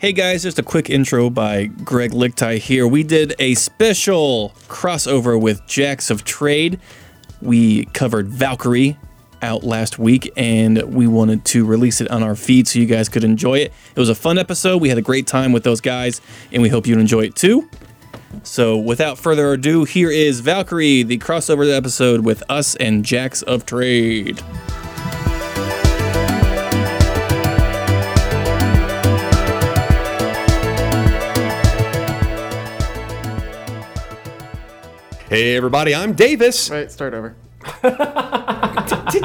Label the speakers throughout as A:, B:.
A: Hey guys, just a quick intro by Greg Lichtai here. We did a special crossover with Jacks of Trade. We covered Valkyrie out last week and we wanted to release it on our feed so you guys could enjoy it. It was a fun episode. We had a great time with those guys and we hope you'd enjoy it too. So, without further ado, here is Valkyrie, the crossover episode with us and Jacks of Trade.
B: Hey everybody, I'm Davis.
C: Right, start over.
B: D-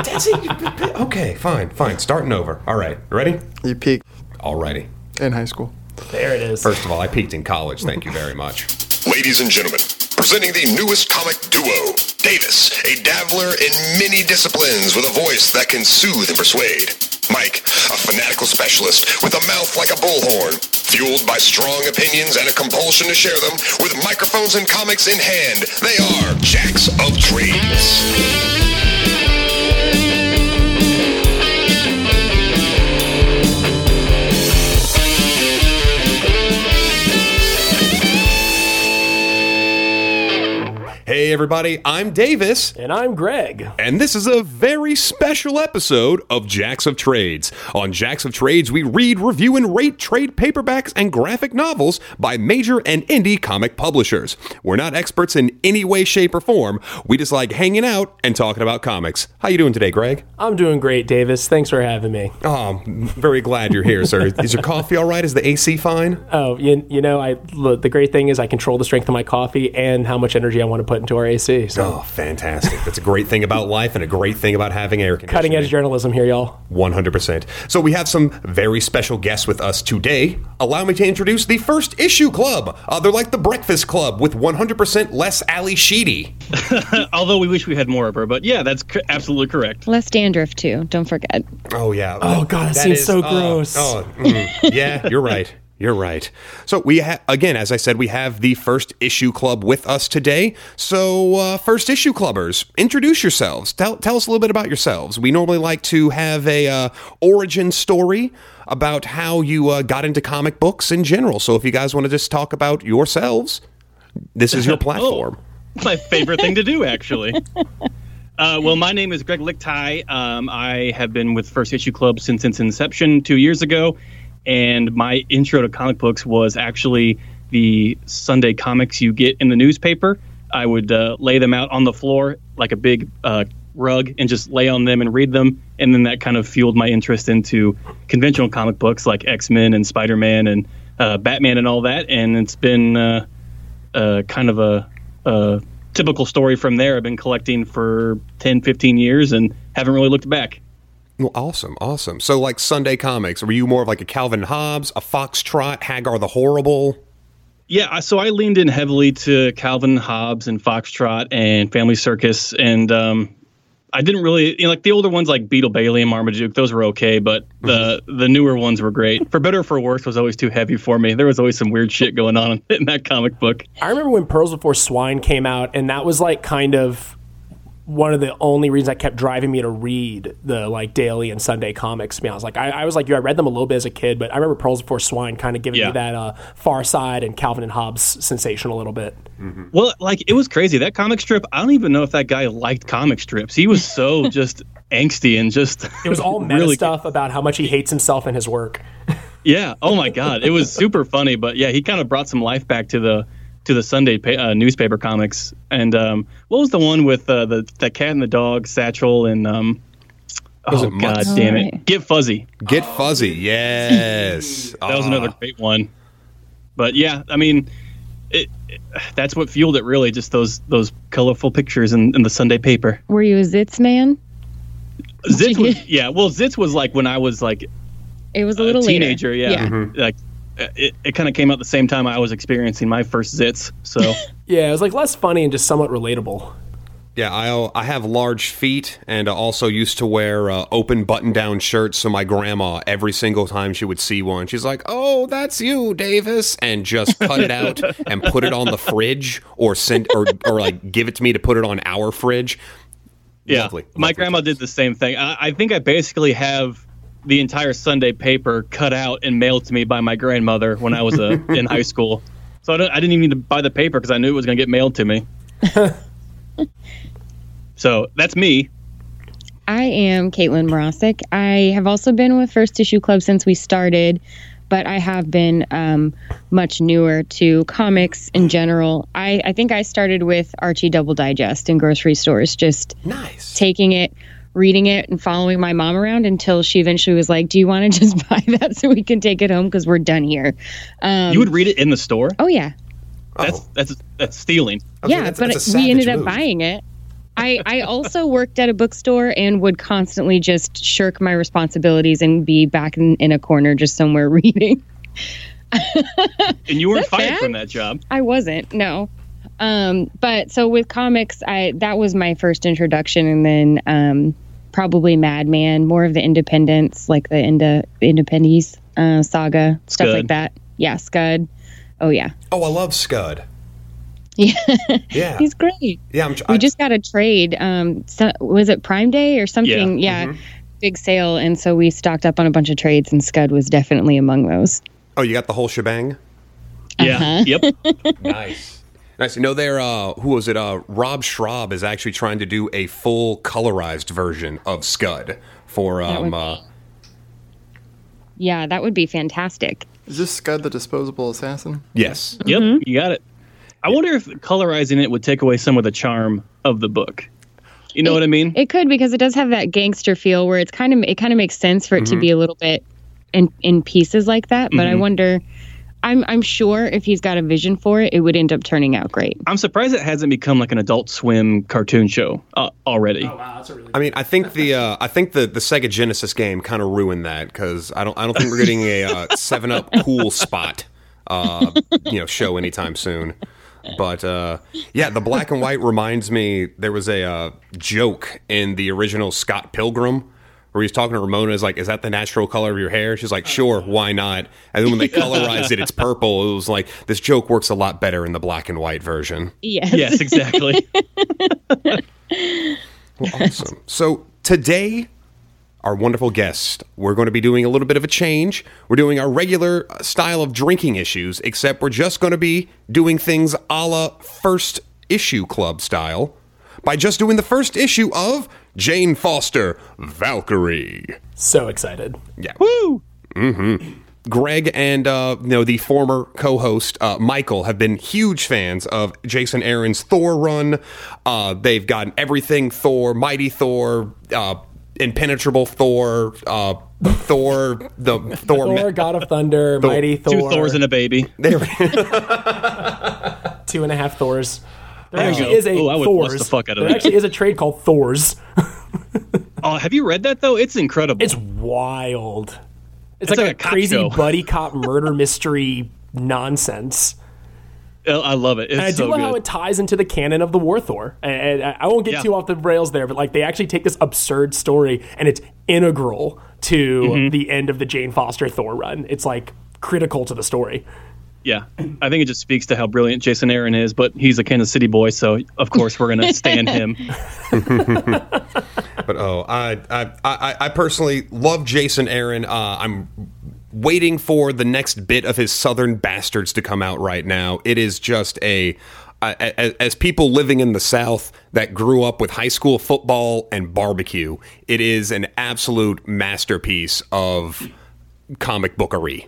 B: Desi, okay, fine, fine. Starting over. All right, ready?
C: You peaked
B: Alrighty.
C: in high school.
D: There it is.
B: First of all, I peaked in college. Thank you very much.
E: Ladies and gentlemen, presenting the newest comic duo, Davis, a dabbler in many disciplines with a voice that can soothe and persuade. Mike, a fanatical specialist with a mouth like a bullhorn, fueled by strong opinions and a compulsion to share them with microphones and comics in hand. They are Jacks of Trades.
B: Hey everybody, I'm Davis.
D: And I'm Greg.
B: And this is a very special episode of Jacks of Trades. On Jacks of Trades, we read, review, and rate trade paperbacks and graphic novels by major and indie comic publishers. We're not experts in any way, shape, or form. We just like hanging out and talking about comics. How you doing today, Greg?
D: I'm doing great, Davis. Thanks for having me.
B: Oh, I'm very glad you're here, sir. Is your coffee all right? Is the AC fine?
D: Oh, you, you know, I look, the great thing is I control the strength of my coffee and how much energy I want to put into our AC. So
B: Oh, fantastic. That's a great thing about life and a great thing about having air conditioning.
D: cutting edge journalism here, y'all.
B: 100%. So we have some very special guests with us today. Allow me to introduce the First Issue Club. Uh, they're like the Breakfast Club with 100% less Ally Sheedy.
A: Although we wish we had more of her, but yeah, that's c- absolutely correct.
F: Less dandruff too. Don't forget.
B: Oh, yeah.
D: Oh, God, that seems so gross.
B: Oh, mm, yeah, you're right. You're right. So we ha- again, as I said, we have the First Issue Club with us today. So, uh, First Issue Clubbers, introduce yourselves. Tell, tell us a little bit about yourselves. We normally like to have a uh, origin story about how you uh, got into comic books in general. So, if you guys want to just talk about yourselves, this is your platform.
A: my favorite thing to do, actually. Uh, well, my name is Greg Lichtai. Um, I have been with First Issue Club since its inception two years ago, and my intro to comic books was actually the Sunday comics you get in the newspaper. I would uh, lay them out on the floor like a big uh, rug and just lay on them and read them, and then that kind of fueled my interest into conventional comic books like X Men and Spider Man and uh, Batman and all that. And it's been uh, uh, kind of a, a typical story from there. I've been collecting for 10, 15 years and haven't really looked back.
B: Well, awesome, awesome. So, like Sunday comics, were you more of like a Calvin Hobbes, a Foxtrot, Hagar the Horrible?
A: Yeah, so I leaned in heavily to Calvin Hobbes and Foxtrot and Family Circus, and um, I didn't really you know, like the older ones like Beetle Bailey and Marmaduke. Those were okay, but the the newer ones were great. For better or for worse, was always too heavy for me. There was always some weird shit going on in that comic book.
D: I remember when Pearls Before Swine came out, and that was like kind of one of the only reasons that kept driving me to read the like daily and Sunday comics. I, mean, I was like, I, I was like you. I read them a little bit as a kid, but I remember Pearls Before Swine kind of giving
A: Yeah.
D: me that uh, Far Side and Calvin and Hobbes sensation a little bit.
A: Well, like it was crazy. That comic strip, I don't even know if that guy liked comic strips. He was so just angsty and just
D: It was all meta
A: really
D: stuff about how much he hates himself and his work.
A: Yeah. Oh my God, it was super funny. But yeah, he kind of brought some life back to the to the Sunday pa- uh, newspaper comics. And um, what was the one with uh, the the cat and the dog, Satchel, and um,
B: Was
A: oh
B: it
A: God
B: Mutts?
A: damn it, Get Fuzzy.
B: Get Fuzzy, yes.
A: That was
B: Ah.
A: another great one. But yeah, I mean. It, it- that's what fueled it really just those those colorful pictures in, in the sunday paper
F: Were you a Zits man?
A: zits was yeah well zits was like when i was like
F: It was a
A: a
F: little later.
A: teenager yeah, like uh, it, it kind of came out the same time i was experiencing my first zits so
D: Yeah, it was like less funny and just somewhat relatable.
B: Yeah, I I have large feet and I also used to wear uh, open button down shirts. So my grandma, every single time she would see one, she's like, "Oh, that's you, Davis," and just cut it out and put it on the fridge or send or or like give it to me to put it on our fridge.
A: Yeah,
B: Lovely,
A: my
B: lovely
A: grandma
B: times.
A: did the same thing. I, I think I basically have the entire Sunday paper cut out and mailed to me by my grandmother when I was uh, in high school. So I, don't, I didn't even need to buy the paper because I knew it was going to get mailed to me. so that's me.
F: I am Caitlin Morosic. I have also been with First Issue Club since we started, but I have been um, much newer to comics in general. I, I think I started with Archie Double Digest in grocery stores, just
B: Nice.
F: taking it, reading it, and following my mom around until she eventually was like, Do you want to just buy that so we can take it home? Because we're done here. Um,
A: you would read it in the store.
F: oh, yeah.
A: That's
B: Oh.
A: that's that's stealing.
B: I
F: yeah,
B: that's-
F: but
B: that's
F: we ended
B: savage
F: up buying it. I, I also worked at a bookstore and would constantly just shirk my responsibilities and be back in, in a corner just somewhere reading.
A: And you weren't fired
F: bad?
A: from that job.
F: I wasn't, no. Um, but so with comics, I that was my first introduction, and then um, probably Madman, more of the independents, like the Ind- Independies uh, saga, stuff
A: Scud.
F: like that. Yeah, Scud. Oh yeah,
B: Oh, I love Scud.
F: yeah,
B: Yeah.
F: he's great.
B: yeah, I'm,
F: we
B: I,
F: just got a trade. Um, so, was it Prime Day or something?
A: Yeah.
F: Yeah, big sale, and so we stocked up on a bunch of trades, and Scud was definitely among those.
B: Oh, you got the whole shebang?
A: Yeah. Yep.
B: Nice. Nice. You know, there, uh, who was it? Uh, Rob Schrab is actually trying to do a full colorized version of Scud for, um,
F: would
B: uh,
F: Yeah, that would be fantastic.
C: Is this Scud the disposable assassin?
B: yes.
A: Yep.
F: Mm-hmm.
A: You got it. I wonder if colorizing it would take away some of the charm of the book. You know what I mean?
F: It could because it does have that gangster feel where it's kind of it kind of makes sense for it
B: Mm-hmm.
F: to be a little bit in in pieces like that. But
B: Mm-hmm.
F: I wonder, I'm I'm sure if he's got a vision for it, it would end up turning out great.
A: I'm surprised it hasn't become like an Adult Swim cartoon show uh, already.
D: Wow, that's a really
B: I mean, I think the uh, I think the, the Sega Genesis game kind of ruined that because I don't I don't think we're getting a uh, Seven Up Cool Spot uh, you know show anytime soon. But uh, yeah, the black and white reminds me there was a uh, joke in the original Scott Pilgrim where he's talking to Ramona is like, "Is that the natural color of your hair?" She's like, "Sure, why not?" And then when they colorized it, it's purple. It was like this joke works a lot better in the black and white version.
F: Yes.
A: Yes, exactly.
B: Well, awesome. So today, our wonderful guest, we're going to be doing a little bit of a change. We're doing our regular uh, style of drinking issues, except we're just going to be doing things a la first issue club style by just doing the first issue of Jane Foster Valkyrie.
D: so excited.
B: Yeah.
A: Woo!
B: Greg and uh, you know the former co-host uh, Michael have been huge fans of Jason Aaron's Thor run. Uh, they've gotten everything Thor, Mighty Thor, uh, Impenetrable Thor, uh, Thor, the Thor.
D: Thor, God of Thunder, Mighty Thor,
A: Two Thors and a baby.
B: There-
D: two and a half Thors. There actually is a
A: Oh,
D: Thors.
A: the fuck out of
D: there
A: that.
D: actually is a trade called Thors.
A: Oh, have you read that though? It's incredible.
D: It's wild. It's,
A: It's
D: like,
A: like
D: a,
A: a
D: crazy
A: show.
D: buddy cop murder mystery nonsense.
A: Oh, I love it. It's
D: And I do
A: so
D: love
A: good.
D: how it ties into the canon of the War Thor. And, I won't get
A: Yeah.
D: too off the rails there, but like they actually take this absurd story and it's integral to
A: Mm-hmm.
D: the end of the Jane Foster Thor run. It's like critical to the story.
A: Yeah, I think it just speaks to how brilliant Jason Aaron is. But he's a Kansas City boy, so of course we're gonna stand him.
B: But oh, I, I I I personally love Jason Aaron. Uh, I'm waiting for the next bit of his Southern Bastards to come out right now. It is just a uh, as, as people living in the South that grew up with high school football and barbecue, it is an absolute masterpiece of comic bookery.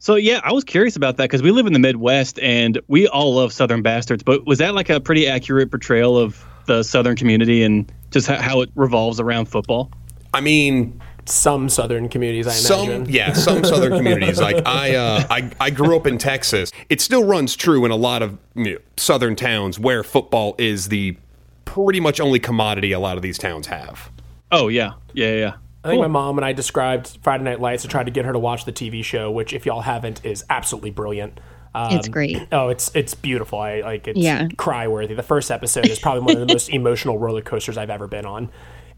A: So yeah, I was curious about that because we live in the Midwest and we all love Southern Bastards. But was that like a pretty accurate portrayal of the Southern community and just how, how it revolves around football?
B: I mean,
D: Some southern communities, I
B: some yeah some southern communities like i uh I, I grew up in texas it still runs true in a lot of you know, southern towns where football is the pretty much only commodity a lot of these towns have
A: Oh yeah, yeah, yeah.
D: I think my mom and I described Friday Night Lights and tried to get her to watch the TV show, which, if y'all haven't, is absolutely brilliant. Um,
F: It's great.
D: Oh, it's it's beautiful. I like it's
F: Yeah.
D: cry worthy. The first episode is probably one of the most emotional roller coasters I've ever been on.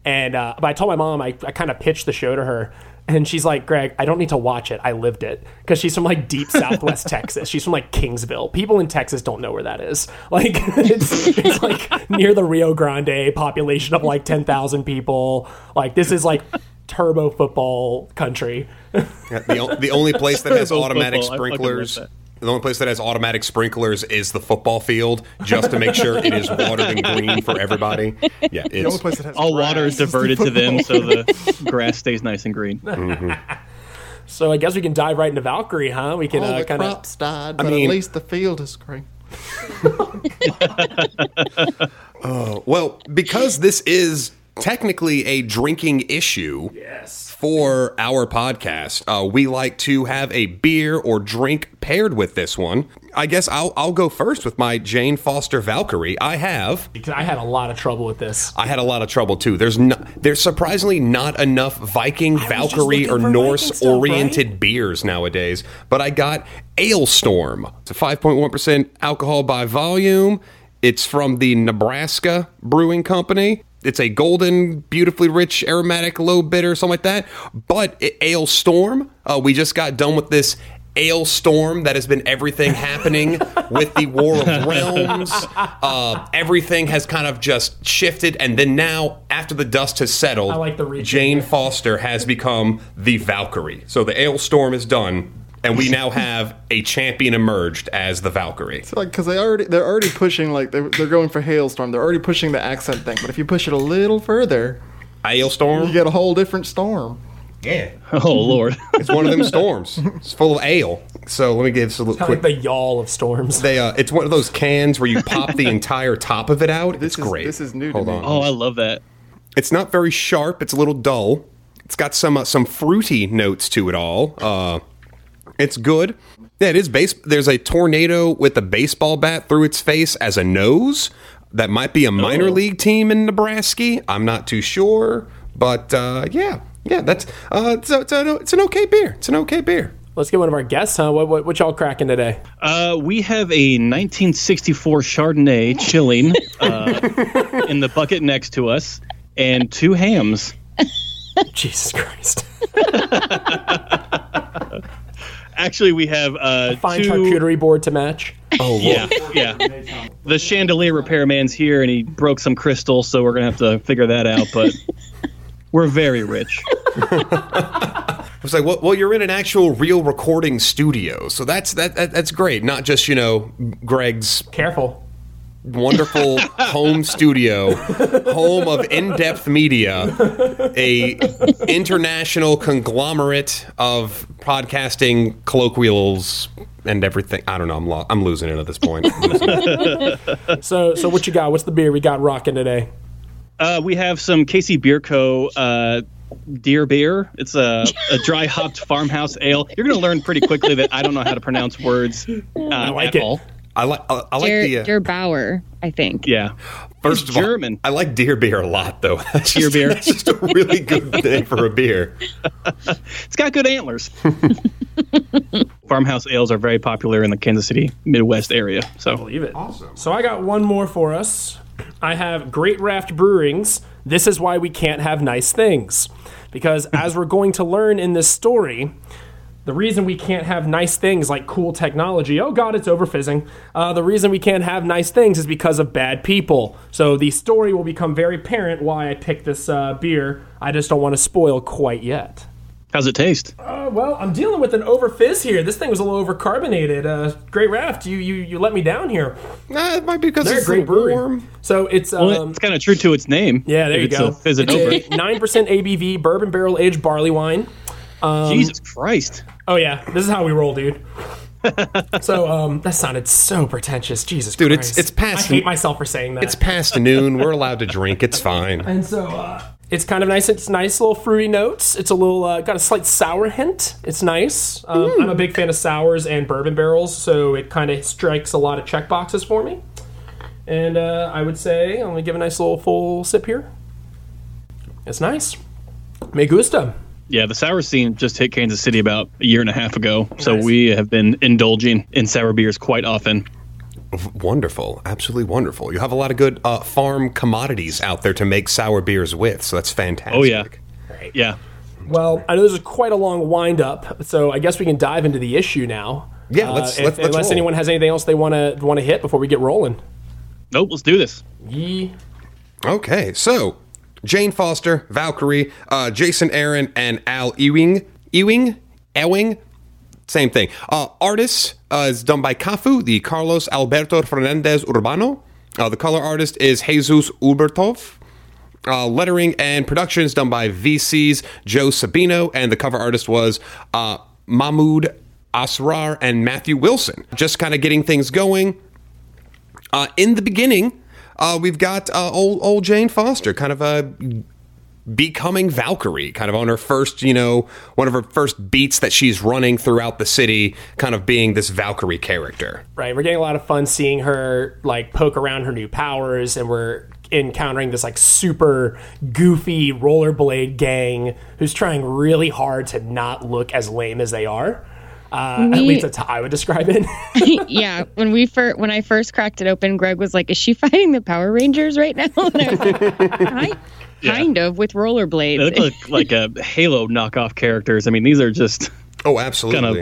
D: And uh, but I told my mom I, I kind of pitched the show to her, and she's like, "Greg, I don't need to watch it. I lived it." Because she's from like deep Southwest Texas. She's from like Kingsville. People in Texas don't know where that is. Like it's, it's like near the Rio Grande, population of like ten thousand people. Like this is like turbo football country.
B: Yeah, the, the only place that has
A: Turbo
B: automatic
A: football.
B: Sprinklers. The only place that has automatic sprinklers is the football field, just to make sure it is watered and green for everybody. Yeah,
C: The only
B: it's,
C: place that has
A: All water
C: grass
A: is
C: the
A: diverted to them, so the grass stays nice and green.
D: So I guess we can dive right into Valkyrie, huh? We can
C: All
D: uh, kind of.
C: crops died,
B: I
C: but
B: mean-
C: at least the field is green.
B: well, because this is technically a drinking issue.
D: Yes.
B: for our podcast. Uh, we like to have a beer or drink paired with this one. I guess I'll I'll go first with my Jane Foster Valkyrie. I have.
D: Because I had a lot of trouble with this.
B: I had a lot of trouble too. There's no, there's surprisingly not enough Viking, Valkyrie, or Norse
D: stuff,
B: oriented
D: right?
B: beers nowadays. But I got Alestorm. It's a 5.1% alcohol by volume. It's from the Nebraska Brewing Company. It's a golden, beautifully rich, aromatic, low bitter, something like that. But it, Ale Storm, uh, we just got done with this Ale Storm that has been everything happening with the War of Realms. Uh, everything has kind of just shifted, and then now, after the dust has settled,
D: I like the
B: Jane. Foster has become the Valkyrie. So the Ale Storm is done, and we now have a champion emerged as the Valkyrie.
C: So, like, because they already they're already pushing like they're, they're going for hailstorm. They're already pushing the accent thing. But if you push it a little further,
B: hailstorm,
C: you get a whole different storm.
B: Yeah.
A: Oh lord.
B: It's one of them storms. It's full of ale. So let me give this a little
D: Kind of
B: quick.
D: like the yawl of storms.
B: They, uh, it's one of those cans where you pop the entire top of it out.
C: This
B: it's
C: is-
B: great.
C: this is new to
B: Hold
C: me.
B: on.
A: Oh, I love that.
B: It's not very sharp. It's a little dull. It's got some uh, some fruity notes to it all. Uh, it's good. Yeah, it is base. There's a tornado with a baseball bat through its face as a nose. That might be a minor
A: Oh.
B: league team in Nebraska. I'm not too sure, but uh, yeah, yeah, that's uh, it's, a, it's, a, it's an okay beer. It's an okay beer.
D: Let's get one of our guests, huh? What, what, what y'all cracking today?
A: Uh, we have a 1964 Chardonnay chilling uh, in the bucket next to us, and two hams.
D: Jesus Christ.
A: Actually, we have uh,
D: Fine
A: two.
D: charcuterie board to match.
B: Oh,
A: Yeah, yeah. The chandelier repairman's here, and he broke some crystal, so we're gonna have to figure that out. But we're very rich.
B: I was like, well, well, you're in an actual real recording studio, so that's that, that that's great. Not just you know Greg's
D: Careful.
B: Wonderful home studio, home of in-depth media, a international conglomerate of podcasting colloquials and everything. I don't know. I'm lo- I'm losing it at this point. I'm losing it.
D: So, so what you got? What's the beer we got rocking today?
A: Uh, we have some Casey Beer Co. Uh, Deer Beer. It's a, a dry hopped farmhouse ale. You're going to learn pretty quickly that I don't know how to pronounce words uh,
D: like
A: at
D: it.
A: all.
B: I like I, I like
F: Der,
B: the uh,
F: Der Bauer, I think.
A: Yeah.
B: first
A: it's
B: of all,
A: German.
B: I like deer beer a lot, though. That's
A: Deer
B: just,
A: beer.
B: That's just a really good name for a beer.
A: It's got good antlers. Farmhouse ales are very popular in the Kansas City Midwest area. So
D: Believe it. Awesome. So I got one more for us. I have Great Raft Brewings. This is why we can't have nice things. Because as we're going to learn in this story, the reason we can't have nice things like cool technology, oh god, it's overfizzing. Uh, the reason we can't have nice things is because of bad people. So the story will become very apparent why I picked this uh, beer. I just don't want to spoil quite yet.
A: how's it taste?
D: Uh, well, I'm dealing with an overfizz here. This thing was a little overcarbonated. Uh, Great Raft, you, you you let me down here.
B: Nah, it might be because
D: They're a great brewery.
B: warm.
D: So it's um,
A: Well, it's kind of true to its name.
D: yeah, there you
A: it's
D: go.
A: A fizz it over.
D: Nine percent ABV bourbon barrel aged barley wine.
A: Jesus Christ.
D: Oh yeah, this is how we roll, dude. so um, that sounded so pretentious. Jesus,
B: Dude, it's-
D: Christ.
B: it's past-
D: I hate myself for saying that.
B: It's past noon. We're allowed to drink. It's fine.
D: and so uh, it's kind of nice. It's nice little fruity notes. It's a little uh, got a slight sour hint. It's nice. Um, I'm a big fan of sours and bourbon barrels, so it kind of strikes a lot of check boxes for me. And uh, I would say I'm gonna give a nice little full sip here. It's nice. Me gusta.
A: Yeah, the sour scene just hit Kansas City about a year and a half ago. So
D: Nice.
A: we have been indulging in sour beers quite often.
B: Wonderful, absolutely wonderful. You have a lot of good uh, farm commodities out there to make sour beers with, so that's fantastic.
A: Oh, yeah. Yeah.
D: Well, I know this is quite a long wind up, so I guess we can dive into the issue now.
B: Yeah, let's-
D: if-
B: let's- let's
D: unless
B: roll.
D: anyone has anything else they want to want to hit before we get rolling.
A: Nope, let's do this.
D: Ye-
B: Okay, so Jane Foster, Valkyrie, uh, Jason Aaron, and Al Ewing. Ewing? Ewing? Same thing. Uh, artists uh, is done by Cafu, the Carlos Alberto Fernandez Urbano. Uh, the color artist is Jesus Aburtov. Uh, lettering and production is done by VC's Joe Sabino, and the cover artist was uh, Mahmoud Asrar and Matthew Wilson. Just kind of getting things going. Uh, in the beginning, uh, we've got uh, old, old Jane Foster, kind of a becoming Valkyrie, kind of on her first, you know, one of her first beats that she's running throughout the city, kind of being this Valkyrie character.
D: Right. We're getting a lot of fun seeing her like poke around her new powers, and we're encountering this like super goofy rollerblade gang who's trying really hard to not look as lame as they are. Uh, at least that's how I would describe it.
F: yeah, when we fir- when I first cracked it open, Greg was like, "Is she fighting the Power Rangers right now?" And I was like, "Ki- kind of with
A: They
F: rollerblades.
A: look like, like a Halo knockoff characters. I mean, these are just
B: Oh, absolutely.
A: kind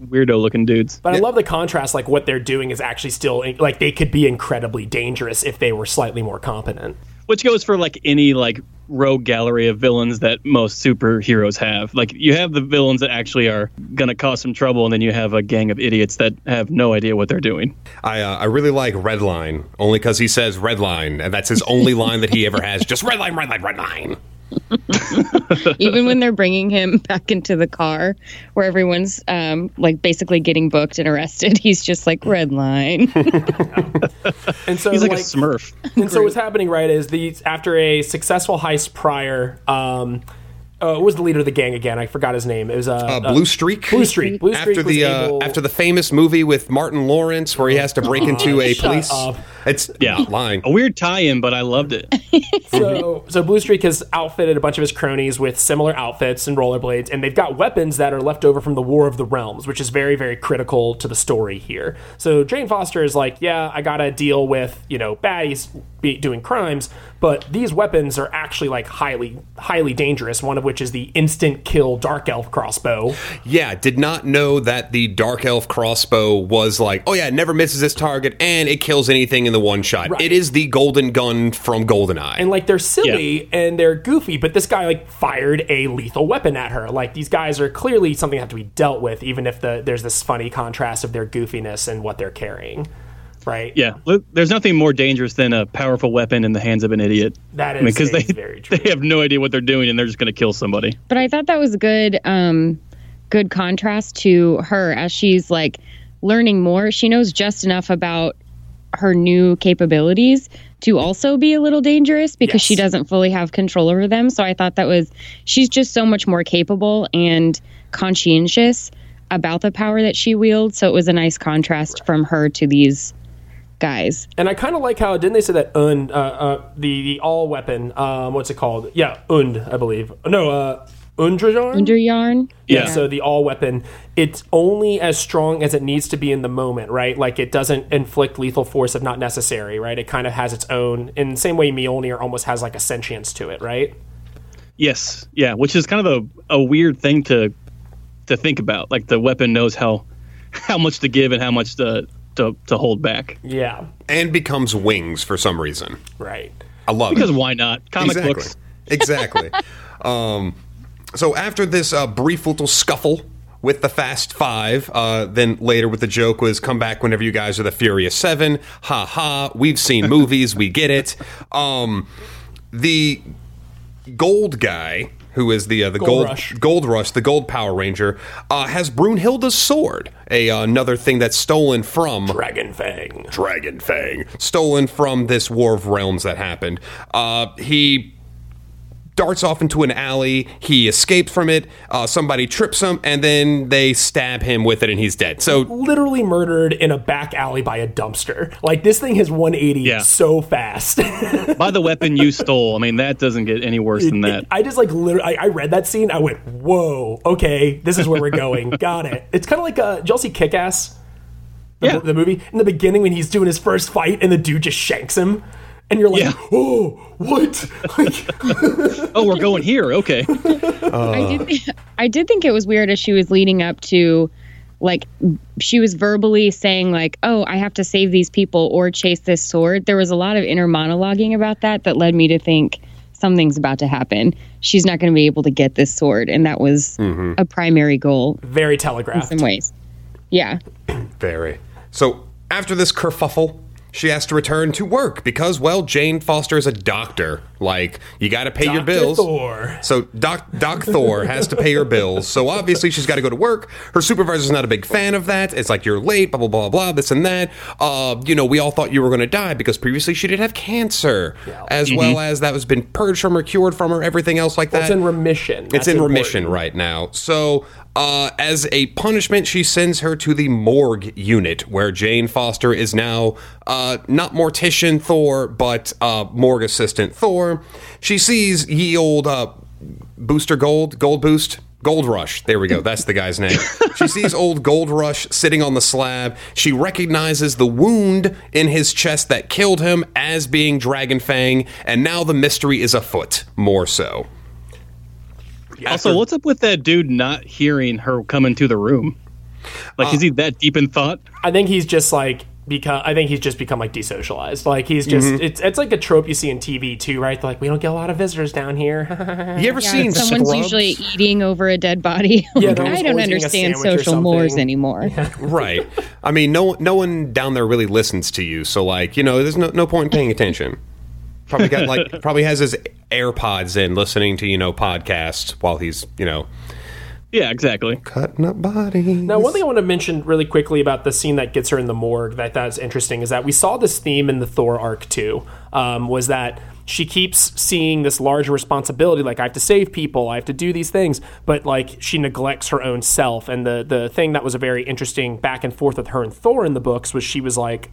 A: of weirdo looking dudes.
D: But I love the contrast. Like what they're doing is actually still like they could be incredibly dangerous if they were slightly more competent.
A: Which goes for like any like rogue gallery of villains that most superheroes have. Like you have the villains that actually are gonna cause some trouble, and then you have a gang of idiots that have no idea what they're doing.
B: I uh, I really like Redline only because he says Redline, and that's his only line that he ever has. Just Redline, Redline, Redline.
F: Even when they're bringing him back into the car, where everyone's um, like basically getting booked and arrested, he's just like red line.
D: And so
A: He's like,
D: like
A: a Smurf.
D: And so what's happening, right, is these after a successful heist prior, um, uh, what was the leader of the gang again? I forgot his name. It was uh,
B: Uh, Blue Streak.
D: Blue Streak. Blue Streak
B: after
D: was
B: the uh,
D: able-
B: after the famous movie with Martin Lawrence where he has to break into a police.
D: up.
B: It's
A: Yeah,
B: lying.
A: A weird tie-in, but I loved it.
D: so, so Blue Streak has outfitted a bunch of his cronies with similar outfits and rollerblades, and they've got weapons that are left over from the War of the Realms, which is very, very critical to the story here. So Jane Foster is like, yeah, I gotta deal with you know baddies be doing crimes, but these weapons are actually like highly, highly dangerous. One of which is the instant kill dark elf crossbow.
B: Yeah, did not know that the Dark Elf crossbow was like, oh yeah, it never misses its target and it kills anything in the one shot.
D: Right.
B: It is the golden gun from GoldenEye.
D: and like they're silly and they're goofy, but this guy like fired a lethal weapon at her. Like these guys are clearly something that have to be dealt with, even if the there's this funny contrast of their goofiness and what they're carrying. Right?
A: Yeah, there's nothing more dangerous than a powerful weapon in the hands of an idiot.
D: That
A: I mean, because they
D: very true.
A: they have no idea what they're doing and they're just going to kill somebody.
F: but I thought that was a good um good contrast to her as she's like learning more. She knows just enough about her new capabilities to also be a little dangerous because
D: Yes.
F: she doesn't fully have control over them. So I thought that was she's just so much more capable and conscientious about the power that she wields. So it was a nice contrast from her to these guys.
D: And I kind of like how didn't they say that und uh, uh, the the all weapon um what's it called? Yeah, und I believe. No, uh Undrajarn?
F: Under yarn.
A: Yeah.
D: So the all weapon, it's only as strong as it needs to be in the moment, right? Like it doesn't inflict lethal force if not necessary, right? It kind of has its own. In the same way, Mjolnir almost has like a sentience to it, right?
A: Yes, yeah, which is kind of a, a weird thing to to think about. Like the weapon knows how how much to give and how much to to, to hold back.
D: Yeah,
B: and becomes wings for some reason.
D: right.
B: I love
A: Because
B: it.
A: why not? Comic
B: exactly.
A: books.
B: Exactly. um, so after this uh, brief little scuffle with the Fast Five, uh, then later with the joke was come back whenever you guys are the Furious Seven. Ha ha. We've seen movies. we get it. Um, the gold guy. Who is the uh, the
D: Gold
B: gold
D: Rush.
B: Gold Rush, the Gold Power Ranger, uh, has Brunhilde's sword, a uh, another thing that's stolen from
D: Dragon Fang.
B: Dragon Fang, stolen from this War of Realms that happened. Uh, he darts off into an alley. He escapes from it. Uh, somebody trips him, and then they stab him with it, and he's dead. So
D: Literally murdered in a back alley by a dumpster. Like this thing has 180
A: Yeah.
D: so fast.
A: By the weapon you stole. I mean, that doesn't get any worse than that.
D: I just like literally, I, I read that scene. I went, "Whoa, okay, this is where we're going. Got it." It's kind of like uh, did y'all see Kick Ass? The,
A: Yeah.
D: the movie in the beginning when he's doing his first fight and the dude just shanks him, and you're like,
A: Yeah.
D: "Oh, what?" Like,
A: Oh, we're going here. Okay.
F: I did. Th- I did think it was weird as she was leading up to, like, she was verbally saying like, "Oh, I have to save these people or chase this sword." There was a lot of inner monologuing about that that led me to think something's about to happen. She's not going to be able to get this sword, and that was mm-hmm. a primary goal
D: Very
F: in
D: telegraphed.
F: some ways. Yeah.
B: Very. So after this kerfuffle, she has to return to work because, well, Jane Foster is a doctor. Like, you got to pay your bills.
D: Thor.
B: So Doc Doc Thor has to pay her bills. So obviously she's got to go to work. Her supervisor's not a big fan of that. It's like you're late, blah blah blah blah, this and that. Uh, you know, we all thought you were going to die because previously she did have cancer, as well as that was been purged from her, cured from her, everything else like that.
D: It's in remission.
B: It's
D: That's
B: in
D: important.
B: remission right now. So, uh, as a punishment, she sends her to the morgue unit where Jane Foster is now uh, not mortician Thor, but uh, morgue assistant Thor. She sees ye old uh, Booster Gold, Gold Boost. Gold Rush. There we go. That's the guy's name. She sees old Gold Rush sitting on the slab. She recognizes the wound in his chest that killed him as being Dragon Fang, and now the mystery is afoot, more so.
A: Also, what's up with that dude not hearing her come into the room? Like, is he that deep in thought?
D: I think he's just like because I think he's just become like desocialized. Like he's just
B: Mm-hmm.
D: it's it's like a trope you see in TV too, right? They're like we don't get a lot of visitors down here.
B: You ever
F: Yeah,
B: seen
F: someone's
B: Scrubs?
F: usually eating over a dead body.
D: Yeah,
F: Like, I don't
D: always eating a
F: understand social mores
D: something.
F: anymore.
B: right. I mean, no, no one down there really listens to you. So, like, you know, there's no, no point in paying attention. Probably got like probably has his AirPods in, listening to you know podcasts while he's you know
A: Yeah, exactly.
B: cutting up bodies.
D: Now, one thing I want to mention really quickly about the scene that gets her in the morgue that that's interesting is that we saw this theme in the Thor arc too. Um, was that she keeps seeing this larger responsibility, like I have to save people, I have to do these things, but like she neglects her own self. And the the thing that was a very interesting back and forth with her and Thor in the books was she was like.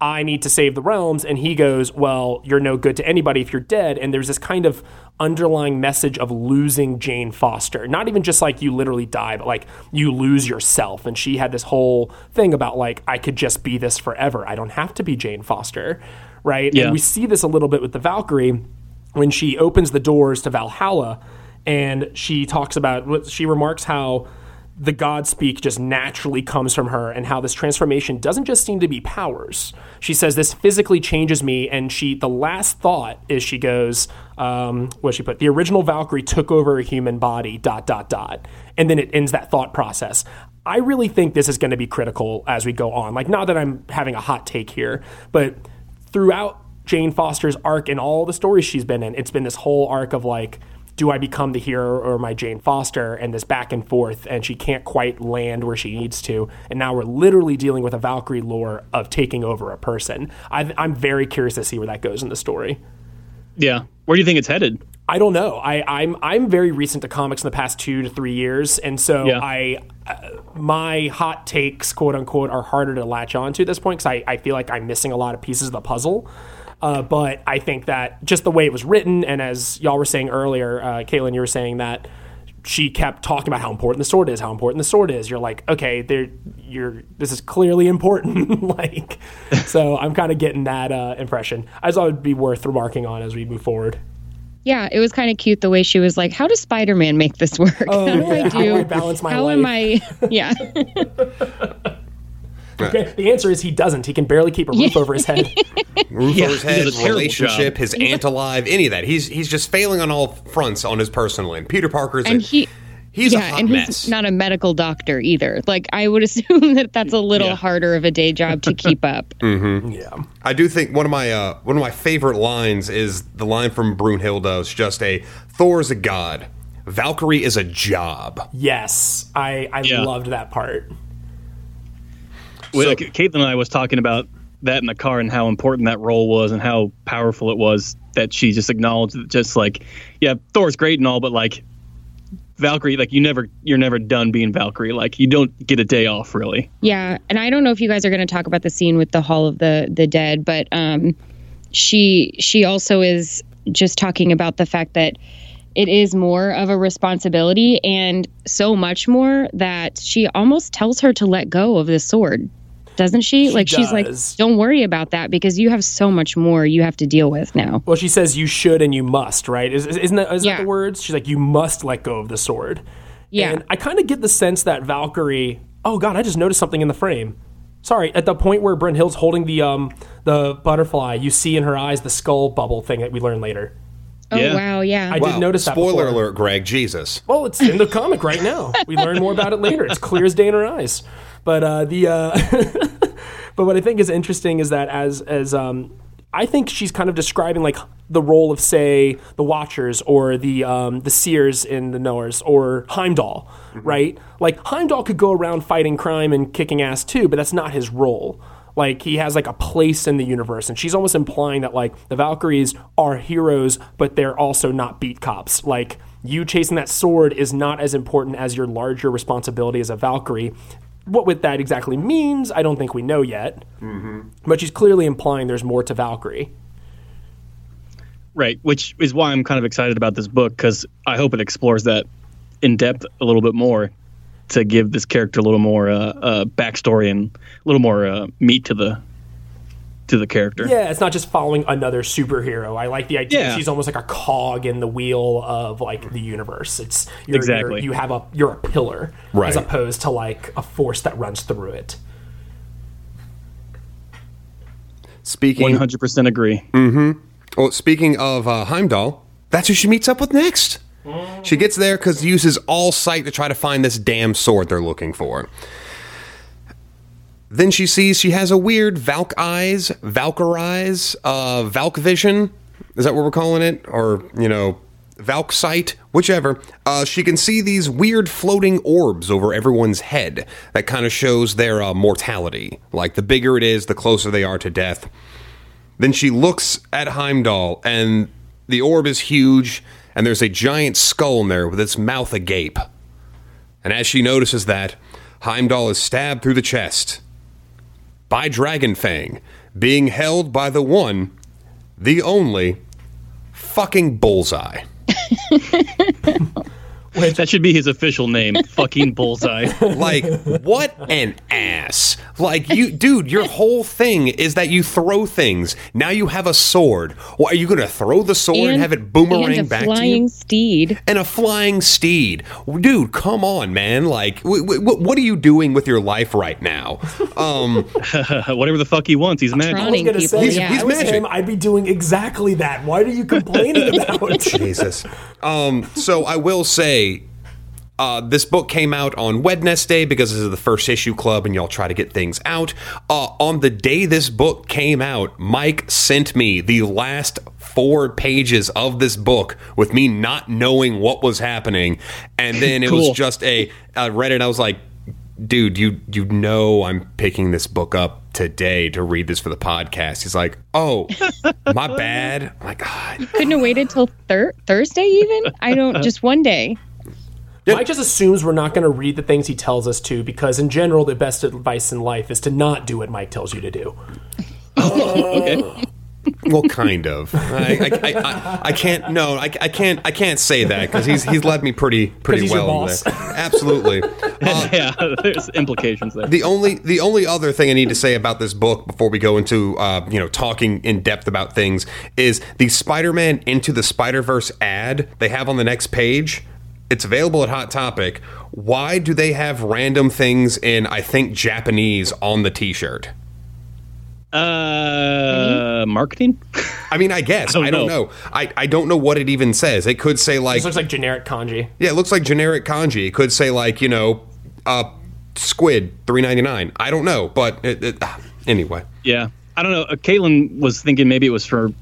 D: I need to save the realms. And he goes, Well, you're no good to anybody if you're dead. And there's this kind of underlying message of losing Jane Foster. Not even just like you literally die, but like you lose yourself. And she had this whole thing about like, I could just be this forever. I don't have to be Jane Foster. Right.
A: Yeah.
D: And we see this a little bit with the Valkyrie when she opens the doors to Valhalla and she talks about, she remarks how the God speak just naturally comes from her and how this transformation doesn't just seem to be powers. She says this physically changes me, and she the last thought is she goes, um, what she put, the original Valkyrie took over a human body, dot dot dot. And then it ends that thought process. I really think this is going to be critical as we go on. Like not that I'm having a hot take here, but throughout Jane Foster's arc and all the stories she's been in, it's been this whole arc of like, do I become the hero or my Jane Foster? And this back and forth, and she can't quite land where she needs to. And now we're literally dealing with a Valkyrie lore of taking over a person. i I'm very curious to see where that goes in the story.
A: Yeah. Where do you think it's headed?
D: I don't know. I, I'm I'm very recent to comics in the past two to three years, and so
A: Yeah.
D: I uh, my hot takes, quote unquote, are harder to latch on to at this point because I, I feel like I'm missing a lot of pieces of the puzzle. Uh, but I think that just the way it was written, and as y'all were saying earlier, uh, Caitlin, you were saying that she kept talking about how important the sword is, how important the sword is. You're like, okay, there, you're. This is clearly important. like, so I'm kind of getting that uh, impression. I thought it'd be worth remarking on as we move forward.
F: Yeah, it was kind of cute the way she was like, "How does Spider-Man make this work? how do
D: yeah.
F: I
D: How
F: do?
D: do I balance my
F: How am I? Yeah,
D: Okay, the answer is he doesn't. He can barely keep a roof over his head.
B: roof
A: Yeah,
B: over his head,
A: does a terrible
B: relationship,
A: job.
B: his aunt alive, any of that. He's he's just failing on all fronts on his personal end. Peter Parker's
F: and
B: a,
F: he."
B: he's a
F: yeah,
B: hot
F: and
B: mess.
F: he's not a medical doctor either. Like I would assume that that's a little
A: Yeah.
F: harder of a day job to keep up.
D: yeah.
B: I do think one of my uh, one of my favorite lines is the line from Brunhilde. It's just a Thor's a god, Valkyrie is a job.
D: Yes, I I
A: Yeah.
D: loved that part.
A: Well,
B: So-
A: like, Caitlin and I was talking about that in the car and how important that role was and how powerful it was that she just acknowledged that just like, yeah, Thor's great and all, but like Valkyrie, like you never, you're never done being Valkyrie. Like you don't get a day off really.
F: Yeah, and I don't know if you guys are going to talk about the scene with the Hall of the the Dead, but um, she she also is just talking about the fact that it is more of a responsibility and so much more that she almost tells her to let go of the sword. Doesn't she?
D: She
F: like she's like, don't worry about that because you have so much more you have to deal with now.
D: Well, she says you should and you must, right? Is, isn't that is
F: Yeah.
D: that the words? She's like you must let go of the sword.
F: Yeah.
D: And I kind of get the sense that Valkyrie. Oh God, I just noticed something in the frame. Sorry, at the point where Brent Brynhild's holding the um the butterfly, you see in her eyes the skull bubble thing that we learn later.
F: Oh
A: Yeah.
F: wow, yeah.
D: I did notice that.
B: Spoiler alert, Greg. Jesus.
D: Well, it's in the comic right now. We learn more about it later. It's clear as day in our eyes. But uh, the uh, but what I think is interesting is that as as um, I think she's kind of describing like the role of say the Watchers or the um, the Seers in the Knowers or Heimdall, right? Like Heimdall could go around fighting crime and kicking ass too, but that's not his role. Like he has like a place in the universe, and she's almost implying that like the Valkyries are heroes, but they're also not beat cops. Like you chasing that sword is not as important as your larger responsibility as a Valkyrie. What with that exactly means, I don't think we know yet. Mm-hmm. But she's clearly implying there's more to Valkyrie.
A: Right, which is why I'm kind of excited about this book because I hope it explores that in depth a little bit more to give this character a little more uh, uh, backstory and a little more uh, meat to the to the character.
D: Yeah, it's not just following another superhero. I like the idea
A: Yeah.
D: she's almost like a cog in the wheel of like the universe. It's you're,
A: Exactly.
D: you're, you have a you're a pillar
B: Right.
D: as opposed to like a force that runs through it.
B: Speaking
A: 100% agree. Hmm.
B: Well, speaking of uh, Heimdall, that's who she meets up with next. She gets there because uses all sight to try to find this damn sword they're looking for. Then she sees she has a weird Valk eyes, Valkyr eyes, uh, Valk vision. Is that what we're calling it? Or, you know, Valk sight, whichever. Uh, she can see these weird floating orbs over everyone's head that kind of shows their uh, mortality. Like the bigger it is, the closer they are to death. Then she looks at Heimdall, and the orb is huge, and there's a giant skull in there with its mouth agape. And as she notices that, Heimdall is stabbed through the chest by Dragonfang, being held by the one, the only, fucking Bullseye.
A: Wait, that should be his official name, fucking Bullseye.
B: Like, what an ass. Like, you, dude, your whole thing is that you throw things. Now you have a sword. What, are you going to throw the sword and, have it boomerang
F: and a
B: back
F: flying
B: to you?
F: steed.
B: and a flying steed. Dude, come on, man. Like, w- w- what are you doing with your life right now? Um,
A: Whatever the fuck he wants, he's magic.
D: I was gonna
F: people,
D: say,
B: He's-
D: if
F: yeah.
B: he's
D: I was
B: magic.
D: him, I'd be doing exactly that. Why are you complaining about?
B: Jesus. Um, so I will say, uh, this book came out on Wednesday because this is the first issue club, and y'all try to get things out. Uh, on the day this book came out, Mike sent me the last four pages of this book with me not knowing what was happening, and then it
A: Cool.
B: was just a. I read it. I was like, dude, you you know I'm picking this book up today to read this for the podcast. He's like, oh, my bad. I'm like, God.
F: Couldn't have waited till thir- Thursday even. I don't just one day.
D: Mike just assumes we're not going to read the things he tells us to because, in general, the best advice in life is to not do what Mike tells you to do. Okay.
B: Well, kind of. I, I, I, I, I can't. No, I, I can't. I can't say that because he's he's led me pretty pretty
D: he's
B: well. in
D: boss.
B: there. Absolutely. Uh,
A: yeah, there's implications there.
B: the only the only other thing I need to say about this book before we go into uh, you know talking in depth about things is the Spider-Man into the Spider-Verse ad they have on the next page. It's available at Hot Topic. Why do they have random things in I think Japanese on the T-shirt?
A: Uh, marketing?
B: I mean, I guess I
A: don't
B: don't,
A: know.
B: know. I, I don't know what it even says. It could say like
D: This looks like generic kanji.
B: Yeah, it looks like generic kanji. It could say like you know, uh, squid three ninety nine. I don't know, but it, it, ah, anyway.
A: Yeah. I don't know. Uh, Caitlin was thinking maybe it was for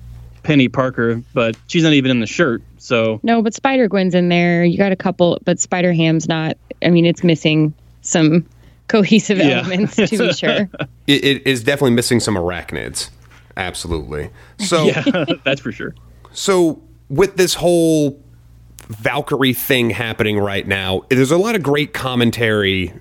A: Peni Parker, but she's not even in the shirt. So,
F: No, but Spider Gwen's in there. You got a couple, but Spider Ham's not. I mean, it's missing some cohesive
A: Yeah.
F: elements to be sure.
B: It, it is definitely missing some arachnids. Absolutely. So
A: yeah, that's for sure.
B: so with this whole Valkyrie thing happening right now, there's a lot of great commentary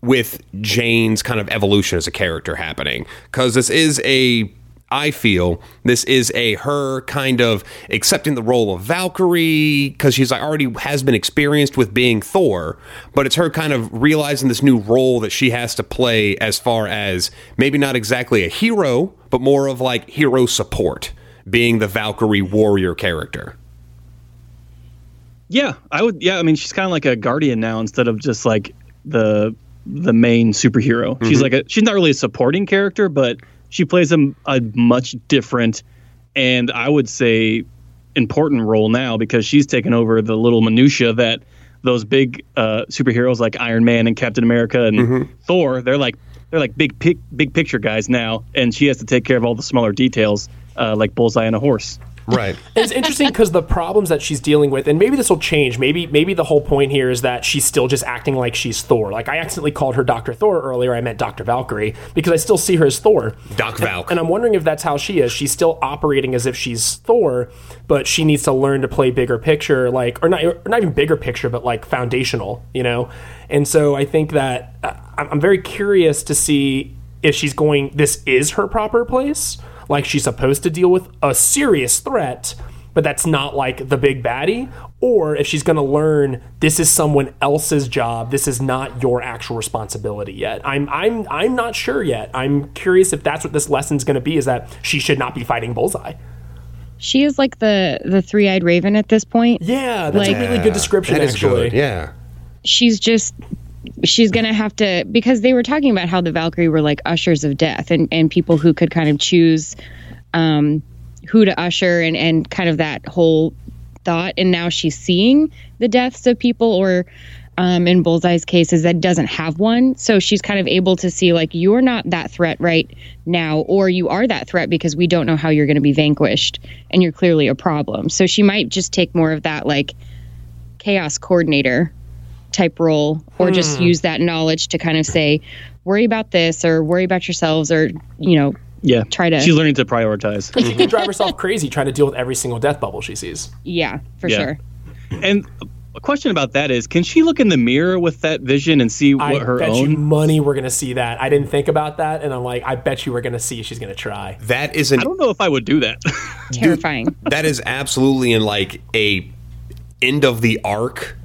B: with Jane's kind of evolution as a character happening because this is a I feel this is a her kind of accepting the role of Valkyrie because she's like already has been experienced with being Thor, but it's her kind of realizing this new role that she has to play as far as maybe not exactly a hero, but more of like hero support, being the Valkyrie warrior character.
A: Yeah, I would. Yeah, I mean, she's kind of like a guardian now instead of just like the the main superhero.
B: Mm-hmm.
A: She's like a. She's not really a supporting character, but she plays a, a much different, and I would say important role now because she's taken over the little minutia that those big uh, superheroes like Iron Man and Captain America and Thor, they're like they're like big pic- big picture guys now, and she has to take care of all the smaller details uh, like Bullseye and a horse.
B: Right.
D: It's interesting because the problems that she's dealing with, and maybe this will change. Maybe maybe the whole point here is that she's still just acting like she's Thor. Like I accidentally called her Doctor Thor earlier. I meant Doctor Valkyrie because I still see her as Thor.
B: Doc Valk.
D: And I'm wondering if that's how she is. She's still operating as if she's Thor, but she needs to learn to play bigger picture, like or not, or not even bigger picture, but like foundational, you know. And so I think that uh, I'm very curious to see if she's going. This is her proper place. Like she's supposed to deal with a serious threat, but that's not like the big baddie. Or if she's going to learn this is someone else's job, this is not your actual responsibility yet. I'm I'm I'm not sure yet. I'm curious if that's what this lesson's going to be. Is that she should not be fighting Bullseye?
F: She is like the the three eyed raven at this point.
D: Yeah, that's
F: Like-
D: a really good description.
B: That is
D: actually,
B: good. Yeah.
F: she's just she's gonna have to because they were talking about how the Valkyrie were like ushers of death and and people who could kind of choose um who to usher and and kind of that whole thought and now she's seeing the deaths of people or um, in Bullseye's cases that doesn't have one. So she's kind of able to see like you're not that threat right now, or you are that threat because we don't know how you're going to be vanquished, and you're clearly a problem. So she might just take more of that like chaos coordinator type role, or just hmm. use that knowledge to kind of say, worry about this, or worry about yourselves, or you know,
A: Yeah,
F: Try to-
A: She's learning to prioritize.
D: she mm-hmm. could drive herself crazy trying to deal with every single death bubble she sees.
F: yeah, for
A: Yeah.
F: sure.
A: and a question about that is, can she look in the mirror with that vision and see
D: I
A: what her
D: bet you
A: own?
D: money we're gonna see that. I didn't think about that, and I'm like, I bet you we're gonna see she's gonna try.
B: That is an
A: I don't know if I would do that.
F: Terrifying.
B: that is absolutely in like a end of the arc s-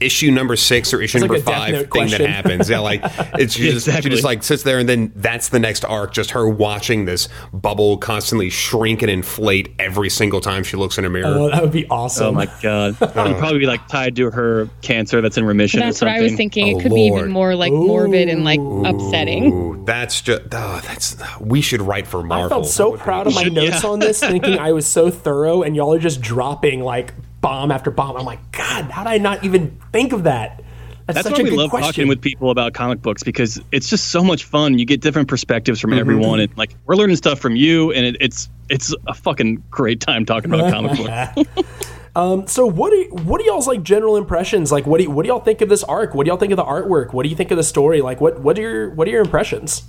B: issue number six or issue
D: It's like
B: number
D: a Death
B: five
D: Note
B: thing that happens. Yeah, like it's she, just, she just like sits there and then that's the next arc. Just her watching this bubble constantly shrink and inflate every single time she looks in a mirror.
D: Oh, that would be awesome.
A: oh my god, it'd probably be like tied to her cancer that's in remission.
F: That's
A: or
F: what. I was thinking.
B: Oh,
F: It could be even more like morbid and like upsetting.
B: Ooh, that's just oh, that's we should write for Marvel.
D: I felt so proud of my notes
A: yeah.
D: on this, thinking I was so thorough, and y'all are just dropping like bomb after bomb. I'm like, God, how did I not even think of that? That's,
A: That's
D: such
A: why
D: a
A: we
D: good
A: love
D: question.
A: talking with people about comic books because it's just so much fun. You get different perspectives from everyone, and like we're learning stuff from you, and it, it's it's a fucking great time talking about comic books.
D: So what are what are y'all's like general impressions? Like what do what do y'all think of this arc? What do y'all think of the artwork? What do you think of the story? Like what what are your what are your impressions?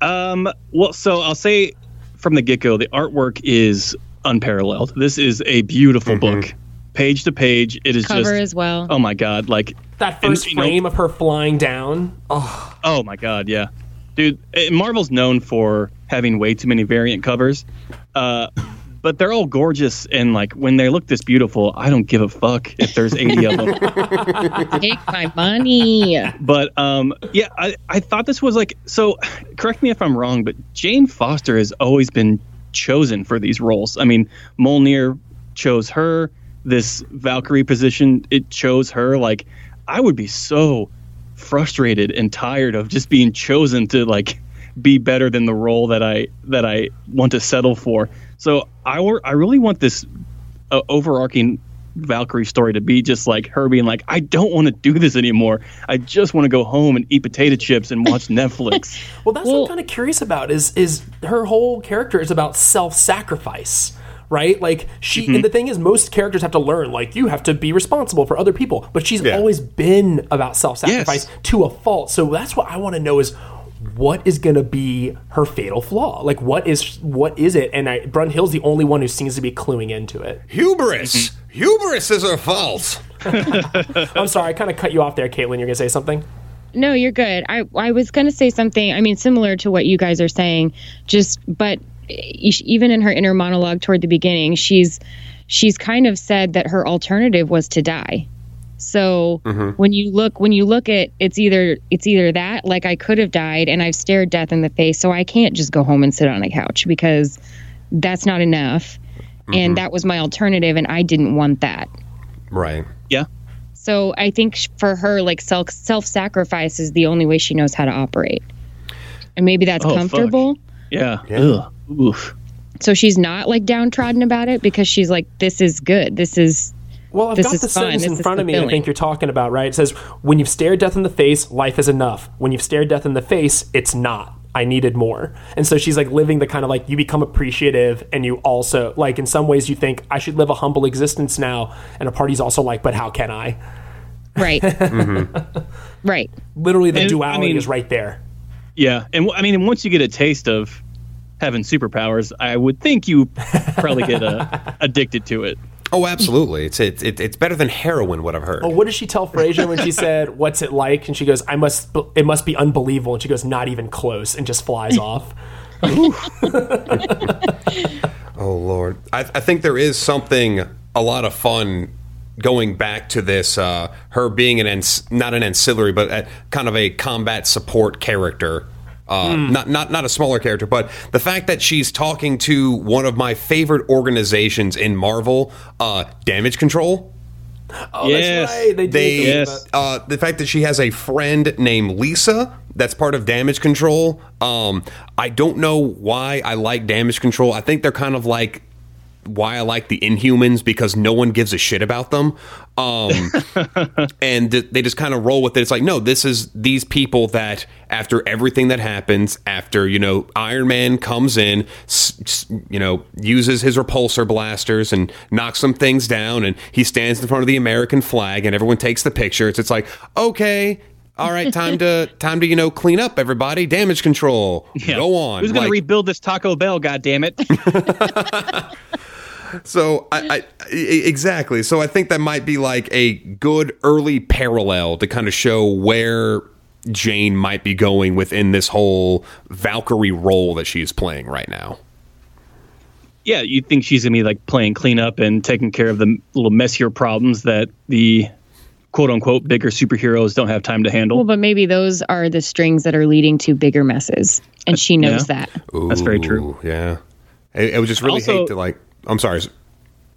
A: Um, well, so I'll say from the get go, the artwork is unparalleled. This is a beautiful book, page to page. It is
F: Cover
A: just
F: as well.
A: oh my god, like
D: That
A: and,
D: first
A: you know,
D: frame of her flying down. Oh,
A: Oh my god, yeah, dude. eh, Marvel's known for having way too many variant covers, uh, but they're all gorgeous and like when they look this beautiful, I don't give a fuck if there's eighty of them.
F: Take my money.
A: But um, yeah, I, I thought this was like so. Correct me if I'm wrong, but Jane Foster has always been chosen for these roles. I mean, Mjolnir chose her. This Valkyrie position, it chose her. Like, I would be so frustrated and tired of just being chosen to like be better than the role that I that I want to settle for. So I I really want this uh, overarching Valkyrie story to be just like her being like, I don't want to do this anymore. I just want to go home and eat potato chips and watch Netflix.
D: well, that's what I'm kind of curious about. Is is her whole character is about self sacrifice. Right, like she,
A: Mm-hmm.
D: and the thing is, most characters have to learn. Like you have to be responsible for other people, but she's
B: Yeah.
D: always been about self-sacrifice
A: Yes.
D: to a fault. So that's what I want to know: is what is going to be her fatal flaw? Like what is what is it? And I, Brunhild's the only one who seems to be cluing into it.
B: Hubris. Hubris is her fault.
D: I'm sorry, I kind of cut you off there, Caitlin. You're gonna say something.
F: No, you're good. I I was going to say something. I mean, similar to what you guys are saying. Just, but even in her inner monologue toward the beginning, she's she's kind of said that her alternative was to die. So mm-hmm. when you look when you look at it's either it's either that like I could have died and I've stared death in the face, so I can't just go home and sit on a couch because that's not enough. And mm-hmm. that was my alternative, and I didn't want that.
B: Right.
A: yeah.
F: So I think for her, like self self sacrifice is the only way she knows how to operate, and maybe that's
A: Oh, fuck.
F: comfortable.
A: Yeah. Ugh. Oof.
F: so she's not like downtrodden about it because she's like, this is good. This is
D: Well, I've
F: This
D: got
F: is
D: the
F: fun.
D: sentence
F: This
D: in
F: is
D: front of me. I think you're talking about right. It says, "When you've stared death in the face, life is enough. When you've stared death in the face, it's not. I needed more." And so she's like living the kind of like you become appreciative, and you also like in some ways you think I should live a humble existence now, and a party's also like, but how can I?
F: right. Right.
D: Literally, the
A: And, I
D: duality
A: mean-
D: is right there.
A: Yeah, and I mean, once you get a taste of having superpowers, I would think you probably get uh, addicted to it.
B: Oh, absolutely. It's it, it, it's better than heroin. What I've heard.
D: Well, what did she tell Frasier when she said, "What's it like?" And she goes, "I must. It must be unbelievable." And she goes, "Not even close," and just flies off.
B: Oh Lord, I, I think there is something a lot of fun going back to this. Uh, her being an ans- not an ancillary, but a, kind of a combat support character. Uh, Not not not a smaller character, but the fact that she's talking to one of my favorite organizations in Marvel, uh, Damage Control.
D: Oh,
A: Yes.
D: that's right. They did.
B: They,
A: Yes.
B: uh, the fact that she has a friend named Lisa that's part of Damage Control. Um, I don't know why I like Damage Control. I think they're kind of like why I like the Inhumans because no one gives a shit about them. Um, and th- they just kind of roll with it. It's like, no, this is these people that after everything that happens, after, you know, Iron Man comes in, s- s- you know, uses his repulsor blasters and knocks some things down, and he stands in front of the American flag, and everyone takes the picture. It's, it's like, okay. All right, time to time to you know clean up everybody. Damage control.
A: Yeah.
B: Go on.
A: Who's going
B: Like-
A: to rebuild this Taco Bell? God damn it!
B: So I, I exactly. So I think that might be like a good early parallel to kind of show where Jane might be going within this whole Valkyrie role that she's playing right now.
A: yeah, you think she's going to be like playing cleanup and taking care of the little messier problems that the quote unquote bigger superheroes don't have time to handle.
F: Well, but maybe those are the strings that are leading to bigger messes, and she knows
A: Yeah.
F: that.
A: That's very true.
B: Yeah. I, I would just really
A: Also-
B: hate to like. I'm sorry.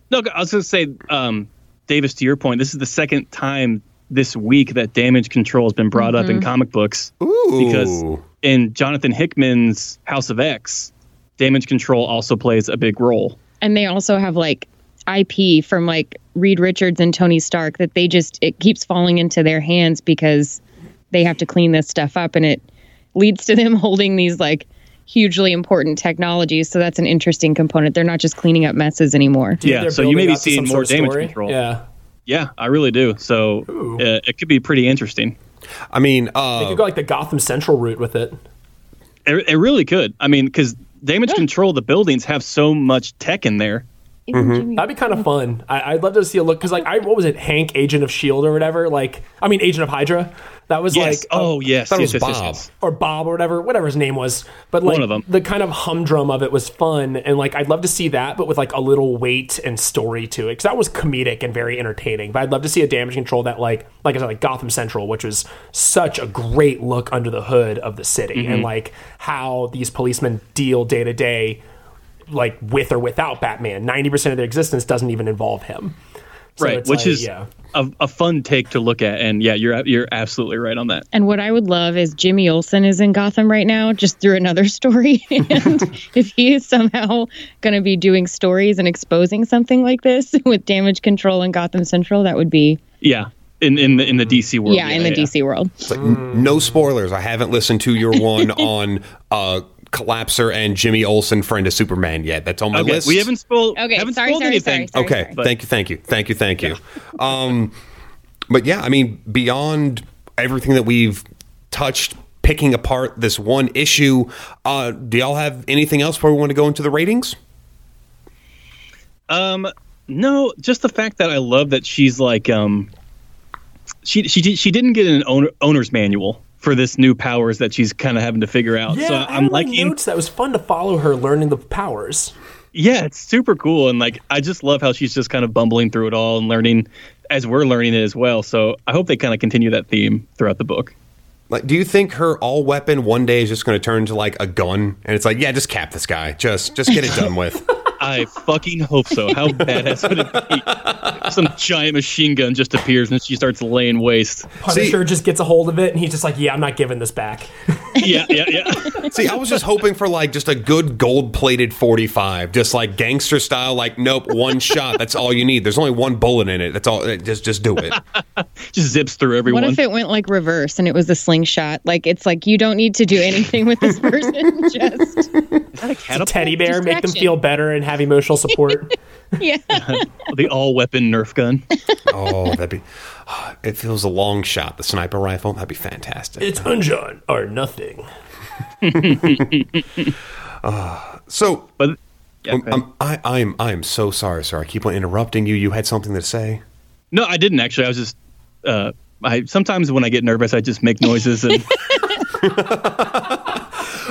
A: No, I was going to say, um, Davis, to your point, this is the second time this week that damage control has been brought up in comic books.
B: Ooh.
A: Because in Jonathan Hickman's House of X, damage control also plays a big role.
F: And they also have like IP from like Reed Richards and Tony Stark that they just it keeps falling into their hands because they have to clean this stuff up, and it leads to them holding these like hugely important technologies. So that's an interesting component. They're not just cleaning up messes anymore.
D: Do you
A: Yeah, so you may be seeing more
D: sort of
A: damage
D: story?
A: control.
D: Yeah.
A: Yeah, I really do. So uh, it could be pretty interesting.
B: I mean,
D: You
B: uh,
D: could go like the Gotham Central route with it.
A: It, it really could. I mean, because damage control, the buildings have so much tech in there.
D: That'd be kind of fun. I, I'd love to see a look because, like, I what was it, Hank, Agent of Shield or whatever? Like, I mean, Agent of Hydra. That was
A: Yes.
D: like,
A: oh, yes.
B: thought it
A: yes,
B: was
A: yes, yes,
B: Bob.
A: yes.
D: or Bob or whatever, whatever his name was. But like
A: One of them.
D: the kind of humdrum of it was fun, and like I'd love to see that, but with like a little weight and story to it, because that was comedic and very entertaining. But I'd love to see a damage control that like, like I said, like Gotham Central, which was such a great look under the hood of the city,
A: Mm-hmm.
D: and like how these policemen deal day to day, like with or without Batman. Ninety percent of their existence doesn't even involve him. So
A: right, which
D: like,
A: is
D: yeah.
A: a, a fun take to look at. And yeah, you're you're absolutely right on that.
F: And what I would love is Jimmy Olsen is in Gotham right now, just through another story. and if he is somehow going to be doing stories and exposing something like this with damage control and Gotham Central, that would be
A: Yeah, in in the in the DC world.
F: yeah, in the DC world.
B: Like, n- no spoilers. I haven't listened to your one on uh, Collapser and Jimmy Olsen, friend of Superman yet. That's on my
A: Okay,
B: list.
A: we haven't spoiled.
F: Okay,
A: haven't
F: sorry,
A: spoiled
F: sorry,
A: anything.
F: sorry, sorry.
B: Okay,
A: But-
B: thank you, thank you, thank you, thank you. Um, but yeah, I mean, beyond everything that we've touched, picking apart this one issue, uh, do y'all have anything else before we want to go into the ratings?
A: Um, no, just the fact that I love that she's like um, she she she didn't get an owner, owner's manual for this new powers that she's kind of having to figure out.
D: Yeah,
A: so
D: I
A: I'm
D: had my
A: liking.
D: notes that was fun to follow her learning the powers.
A: Yeah, it's super cool, and like I just love how she's just kind of bumbling through it all and learning as we're learning it as well. So I hope they kind of continue that theme throughout the book.
B: Like, do you think her all weapon one day is just going to turn to like a gun, and it's like, yeah, just cap this guy, just just get it done with.
A: I fucking hope so. How badass would it be? Some giant machine gun just appears and she starts laying waste.
D: Punisher just gets a hold of it and he's just like, "Yeah, I'm not giving this back."
A: yeah, yeah, yeah.
B: See, I was just hoping for like just a good gold plated 45, just like gangster style. Like, nope, one shot. That's all you need. There's only one bullet in it. That's all. Eh, just, just do it.
A: Just zips through everyone.
F: What if it went like reverse and it was a slingshot? Like it's like you don't need to do anything with this person. Just
A: Is that a
D: A teddy bear, make them feel better and have emotional support.
F: yeah.
A: the all weapon Nerf gun.
B: Oh, that'd be. It feels a long shot. The sniper rifle. That'd be fantastic.
D: it's Undrjarn or nothing.
B: So,
A: But yeah,
B: um,
A: go ahead.
B: um, I, I'm, I'm so sorry, sir. I keep on interrupting you. You had something to say.
A: no, I didn't actually. I was just. Uh, I sometimes when I get nervous, I just make noises and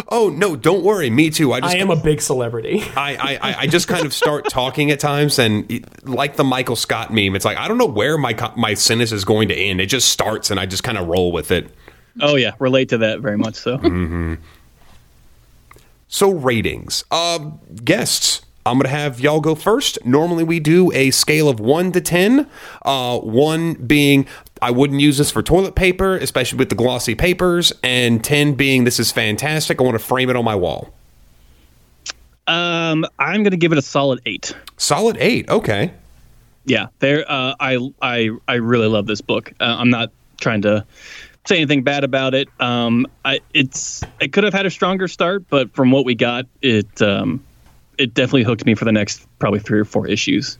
B: Oh no, don't worry. Me too. I just
D: I am a big celebrity.
B: I, I, I- I just kind of start talking at times, and like the Michael Scott meme, it's like I don't know where my my sentence is going to end. It just starts, and I just kind of roll with it.
A: oh yeah, relate to that very much. So
B: So ratings, uh, guests. I'm gonna have y'all go first. Normally we do a scale of one to ten. Uh, one being I wouldn't use this for toilet paper, especially with the glossy papers, and ten being this is fantastic. I want to frame it on my wall.
A: um, I'm gonna give it a solid eight.
B: Solid eight. Okay.
A: Yeah, there. Uh, I I I really love this book. Uh, I'm not trying to say anything bad about it. Um, I, it's it could have had a stronger start, but from what we got, it um, it definitely hooked me for the next probably three or four issues.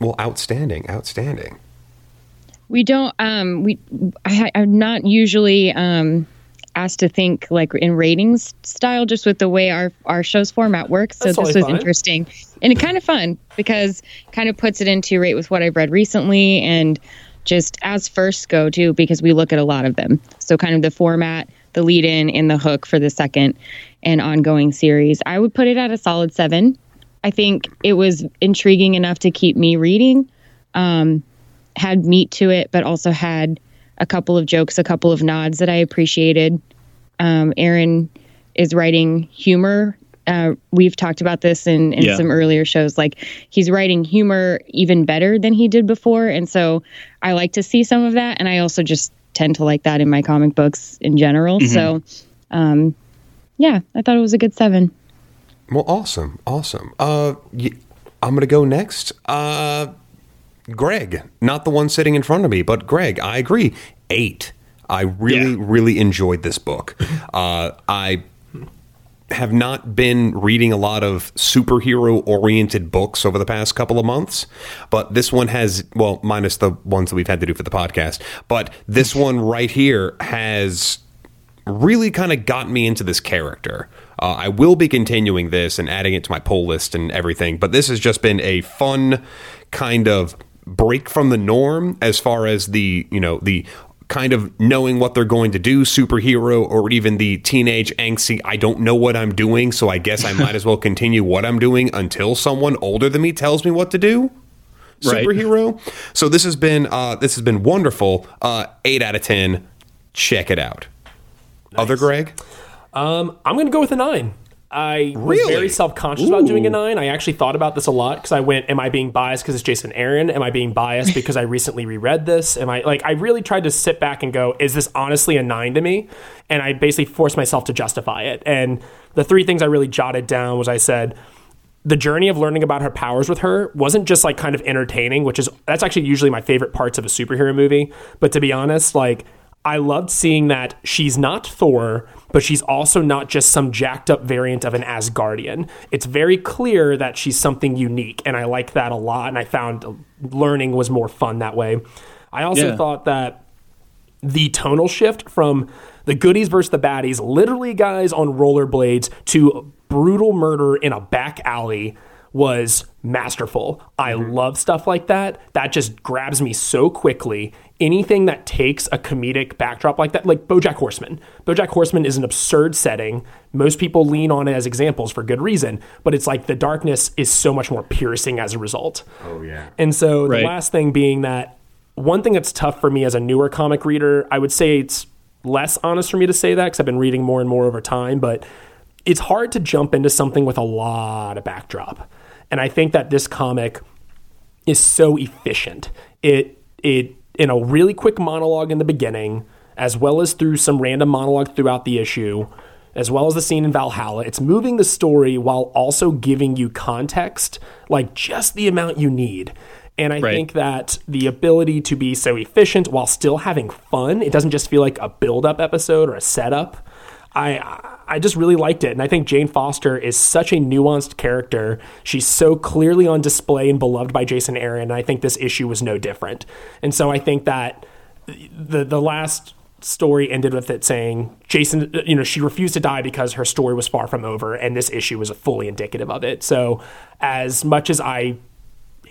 B: Well, outstanding, outstanding.
F: We don't. Um, we. I, I'm not usually um, asked to think like in ratings style, just with the way our our show's format works. So
D: That's
F: this was
D: fine.
F: interesting and it kind of fun because kind of puts it into rate with what I've read recently and just as first go to because we look at a lot of them. So kind of the format, the lead in, and the hook for the second and ongoing series. I would put it at a solid seven. I think it was intriguing enough to keep me reading. Um, had meat to it, but also had a couple of jokes, a couple of nods that I appreciated. Um, Aaron is writing humor. Uh, we've talked about this in, in
A: Yeah.
F: some earlier shows. Like he's writing humor even better than he did before, and so I like to see some of that. And I also just tend to like that in my comic books in general. So, um, yeah, I thought it was a good seven.
B: Well, awesome, awesome. Uh, y- I'm gonna go next. Uh, Greg, not the one sitting in front of me, but Greg. I agree. Eight. I really,
A: Yeah.
B: really enjoyed this book. Uh, I have not been reading a lot of superhero oriented books over the past couple of months, but this one has, well, minus the ones that we've had to do for the podcast, but this one right here has really kind of got me into this character. Uh, I will be continuing this and adding it to my poll list and everything, but this has just been a fun kind of break from the norm as far as the, you know, the kind of knowing what they're going to do superhero or even the teenage angsty I don't know what I'm doing so I guess I might as well continue what I'm doing until someone older than me tells me what to do
A: Right.
B: superhero. So this has been uh, this has been wonderful. Uh, eight out of ten. Check it out. Other Greg?
D: Um, I'm going to go with a nine. I was very self conscious about doing a nine. I actually thought about this a lot because I went, "Am I being biased because it's Jason Aaron? Am I being biased because I recently reread this? Am I like?" I really tried to sit back and go, "Is this honestly a nine to me?" And I basically forced myself to justify it. And the three things I really jotted down was I said, the journey of learning about her powers with her wasn't just like kind of entertaining, which is that's actually usually my favorite parts of a superhero movie. But to be honest, like I loved seeing that she's not Thor, but she's also not just some jacked up variant of an Asgardian. It's very clear that she's something unique, and I like that a lot. And I found learning was more fun that way. I also
A: Yeah.
D: thought that the tonal shift from the goodies versus the baddies, literally guys on rollerblades, to brutal murder in a back alley was masterful. I mm-hmm. love stuff like that. That just grabs me so quickly. Anything that takes a comedic backdrop like that, like Bojack Horseman. Bojack Horseman is an absurd setting. Most people lean on it as examples for good reason, but it's like the darkness is so much more piercing as a result. Oh, yeah. And so
A: Right.
D: the last thing being that one thing that's tough for me as a newer comic reader, I would say it's less honest for me to say that because I've been reading more and more over time, but it's hard to jump into something with a lot of backdrop. And I think that this comic is so efficient. It it in a really quick monologue in the beginning, as well as through some random monologue throughout the issue, as well as the scene in Valhalla. It's moving the story while also giving you context, like just the amount you need. And I
A: Right.
D: think that the ability to be so efficient while still having fun, it doesn't just feel like a build up episode or a setup. I I just really liked it, and I think Jane Foster is such a nuanced character. She's so clearly on display and beloved by Jason Aaron. And I think this issue was no different. And so I think that the the last story ended with it saying Jason, you know, she refused to die because her story was far from over, and this issue was fully indicative of it. So as much as I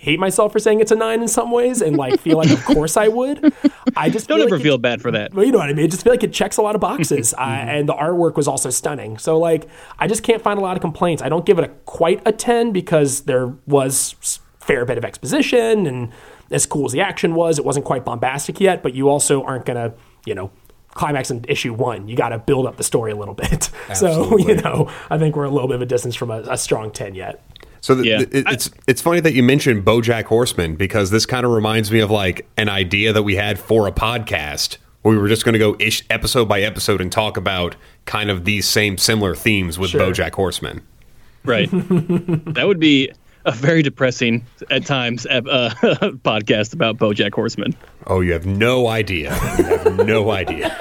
D: hate myself for saying it's a nine in some ways and like feel like of course I would. I just
A: Don't
D: feel
A: ever
D: like it-
A: feel bad for that.
D: well, you know what I mean. I just feel like it checks a lot of boxes, uh,
A: Mm-hmm.
D: and the artwork was also stunning. So, like, I just can't find a lot of complaints. I don't give it a quite a ten because there was fair bit of exposition, and as cool as the action was, it wasn't quite bombastic yet. But you also aren't gonna, you know, climax in issue one. You got to build up the story a little bit. So, you know, I think we're a little bit of a distance from a, a strong ten yet.
B: So the,
A: Yeah.
B: the- it- it's it's funny that you mentioned BoJack Horseman because this kind of reminds me of like an idea that we had for a podcast where we were just going to go ish, episode by episode and talk about kind of these same similar themes with
D: Sure.
B: BoJack Horseman.
A: Right. that would be a very depressing at times uh, podcast about BoJack Horseman.
B: Oh, you have no idea. You have no idea.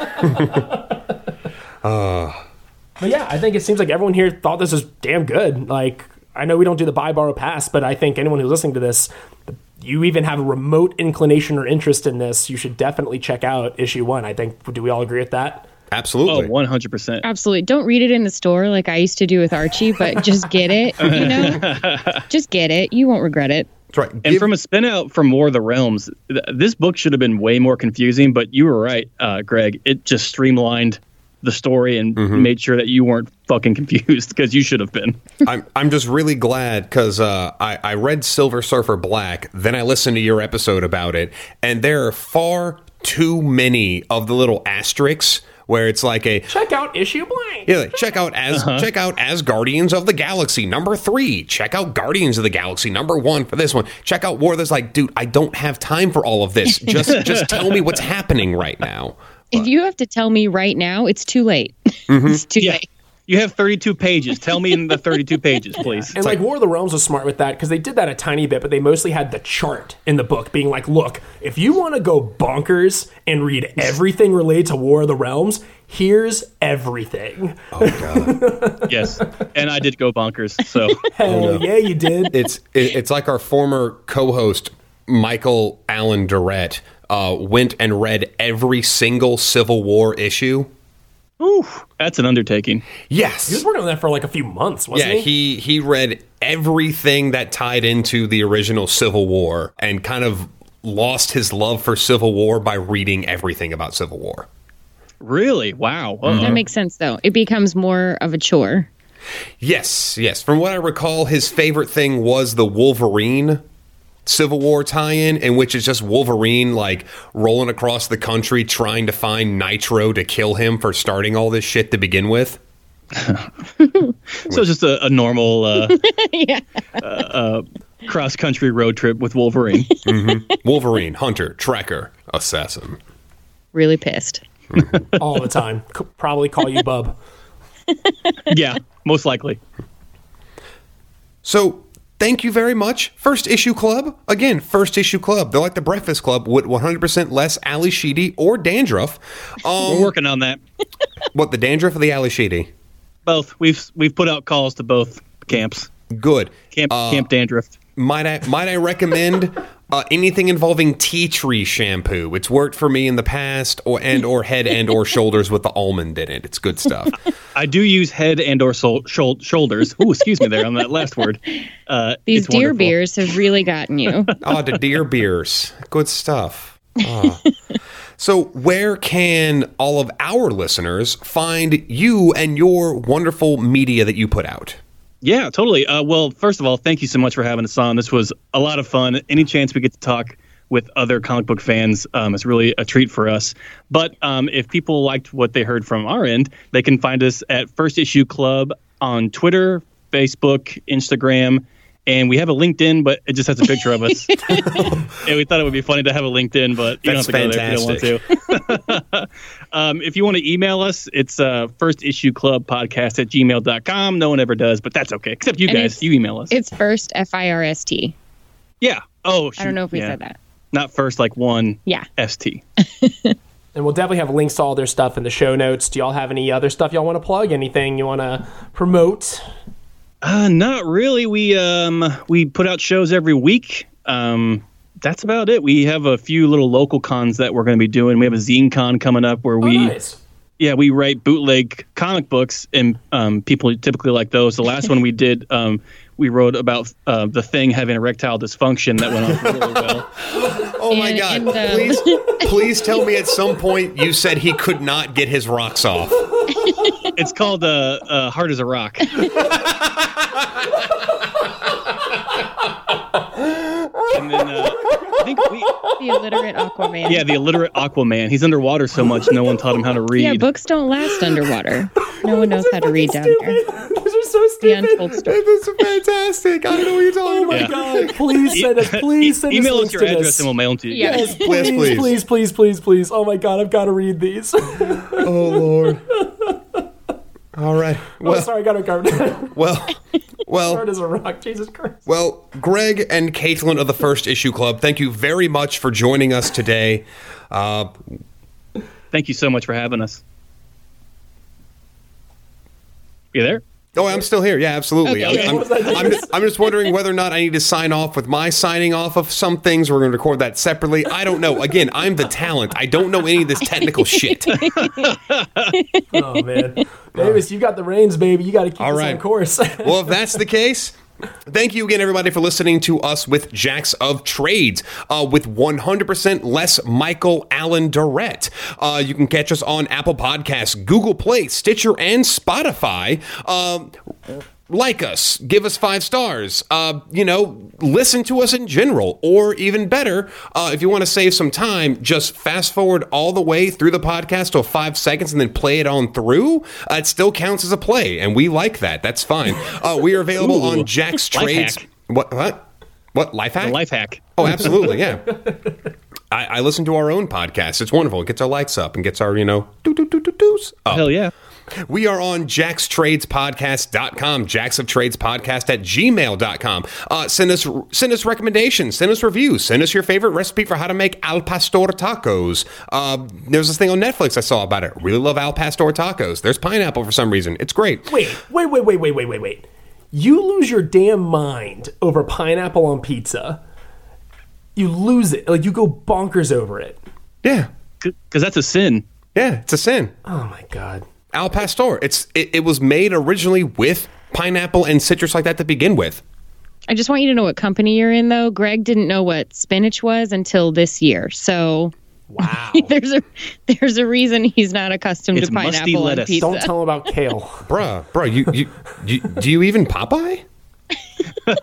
D: But yeah, I think it seems like everyone here thought this was damn good. Like, I know we don't do the buy, borrow, pass, but I think anyone who's listening to this, you even have a remote inclination or interest in this, you should definitely check out issue one. I think, do we all agree with that?
A: Oh,
B: Absolutely.
A: 100%.
F: Absolutely. Don't read it in the store like I used to do with Archie, but just get it. You know, just get it. You won't regret it.
B: That's right.
A: And from a spin out from War of the Realms, th- this book should have been way more confusing, but you were right, uh, Greg. It just streamlined the story and made sure that you weren't fucking confused because you should have been.
B: I'm I'm just really glad because uh, I I read Silver Surfer Black, then I listened to your episode about it, and there are far too many of the little asterisks where it's like a
D: Check out issue blank.
B: yeah, like, check out as check out as Guardians of the Galaxy number three. Check out Guardians of the Galaxy number one for this one. Check out War. There's like, dude, I don't have time for all of this. Just just tell me what's happening right now.
F: If you have to tell me right now, it's too late.
B: Mm-hmm.
F: it's too
A: Yeah.
F: late.
A: You have 32 pages. Tell me in the 32 pages, please.
D: And like, War of the Realms was smart with that because they did that a tiny bit, but they mostly had the chart in the book being like, look, if you want to go bonkers and read everything related to War of the Realms, here's everything. Oh god.
A: yes. And I did go bonkers. So
D: Hell yeah, you did.
B: it's it, it's like our former co-host Michael Allen Durrett uh, went and read every single Civil War issue.
A: Ooh, that's an undertaking.
D: Yes, he was working on that for like a few months, wasn't
B: Yeah,
D: he?
B: he he read everything that tied into the original Civil War and kind of lost his love for Civil War by reading everything about Civil War.
A: Really? Wow. Uh-oh.
F: That makes sense, though. It becomes more of a chore.
B: Yes, yes. From what I recall, his favorite thing was the Wolverine Civil War tie-in, in which it's just Wolverine like rolling across the country trying to find Nitro to kill him for starting all this shit to begin with.
A: So it's just a, a normal uh,
F: yeah.
A: uh, uh, cross country road trip with Wolverine.
B: Wolverine, hunter, tracker, assassin.
F: Really pissed.
D: All the time. C- probably call you Bub.
A: yeah, most likely.
B: So thank you very much. First Issue Club. Again, First Issue Club. They're like the Breakfast Club with 100% less Ally Sheedy or dandruff. Um,
A: We're working on that.
B: what, the dandruff or the Ally Sheedy?
A: Both. We've we've put out calls to both camps.
B: Good.
A: Camp Camp Dandruff.
B: Might I might I recommend uh, anything involving tea tree shampoo? It's worked for me in the past, or and or head and or shoulders with the almond in it. It's good stuff.
A: I do use head and or sol- shol- shoulders. Oh, excuse me there on that last word. Uh,
F: These deer
A: wonderful.
F: beers have really gotten you.
B: oh, the deer beers, good stuff. Ah. So, where can all of our listeners find you and your wonderful media that you put out?
A: Yeah, totally. Uh, well, first of all, thank you so much for having us on. This was a lot of fun. Any chance we get to talk with other comic book fans um, is really a treat for us. But um, if people liked what they heard from our end, they can find us at First Issue Club on Twitter, Facebook, Instagram, And we have a LinkedIn, but it just has a picture of us. and we thought it would be funny to have a LinkedIn, but you
B: That's
A: don't have to go there if you don't want to. um, if you want to email us, it's uh, first issue club podcast at gmail.com. No one ever does, but that's okay. Except you
F: And
A: guys. You email us.
F: It's first F I R S T.
A: yeah. Oh, shoot.
F: I don't know if we
A: Yeah.
F: said that.
A: Not first, like one
F: Yeah.
A: ST.
D: And we'll definitely have links to all their stuff in the show notes. Do y'all have any other stuff y'all want to plug? Anything you want to promote?
A: Uh, not really. We um we put out shows every week. Um, that's about it. We have a few little local cons that we're going to be doing. We have a zine con coming up where we
D: oh, nice.
A: yeah we write bootleg comic books and um, people typically like those. The last one we did um, we wrote about uh, the thing having erectile dysfunction that went on really well.
B: Oh my
F: And-
B: God!
F: and, uh,
B: please, please tell me at some point you said he could not get his rocks off.
A: It's called uh, uh, Hard as a Rock. and then uh, I think we
F: The illiterate Aquaman.
A: yeah the illiterate Aquaman. He's underwater so much no one taught him how to read.
F: Yeah, books don't last underwater. No one knows how to read down there.
D: Those so stupid.
F: untold.
B: This is fantastic. I don't know what you're talking
D: Oh my
B: about.
D: god! Please send us. Please send us
A: Email us
D: links
A: your
D: to
A: address
D: this.
A: and we'll mail them to you.
F: Yeah.
D: Yes,
B: Please,
D: please,
B: please.
D: please, please, please, please. Oh my god, I've got to read these. oh,
B: Oh Lord. All right. Well,
D: sorry, I got to cover.
B: well, well,
D: Hard as a rock. Jesus Christ.
B: well. Greg and Caitlin of the First Issue Club, thank you very much for joining us today. Uh,
A: Thank you so much for having us. You there?
B: Oh, I'm still here. Yeah, absolutely.
F: Okay.
B: I'm, I'm, I'm, just, I'm just wondering whether or not I need to sign off with my signing off of some things. We're going to record that separately. I don't know. Again, I'm the talent. I don't know any of this technical shit.
D: Oh man, Davis, you got the reins, baby. You got to keep
B: All
D: us
B: right.
D: on course.
B: Well, if that's the case, thank you again, everybody, for listening to us with Jacks of Trades uh, with 100% less Michael Allen Durrett. Uh, you can catch us on Apple Podcasts, Google Play, Stitcher, and Spotify. Um, like us, give us five stars. Uh, you know, listen to us in general, or even better, uh, if you want to save some time, just fast forward all the way through the podcast to five seconds and then play it on through. Uh, it still counts as a play, and we like that. That's fine. Uh, we are available
A: Ooh,
B: on Jack's Trades. What? What? What? Life hack?
A: A life hack.
B: Oh, absolutely, yeah. I, I listen to our own podcast. It's wonderful. It gets our lights up and gets our, you know, doo doo doo doo doos up.
A: Hell yeah.
B: We are on jackstradespodcast.com, jacks of trades podcast at gmail.com. Uh, send us send us recommendations, send us reviews, send us your favorite recipe for how to make al pastor tacos. Uh, there's this thing on Netflix I saw about it. Really love al pastor tacos. There's pineapple for some reason. It's great.
D: wait, wait, wait, wait, wait, wait, wait, wait. You lose your damn mind over pineapple on pizza. You lose it. Like you go bonkers over it.
B: Yeah.
A: Because that's a sin.
B: Yeah, it's a sin.
D: Oh my god.
B: Al pastor. It's it, it was made originally with pineapple and citrus like that to begin with.
F: I just want you to know what company you're in, though. Greg didn't know what spinach was until this year, so
D: Wow.
F: there's a there's a reason he's not accustomed
A: It's
F: to pineapple on
A: lettuce.
F: pizza.
D: Don't tell him about kale.
B: Bruh, bruh, you, you, you do you even Popeye?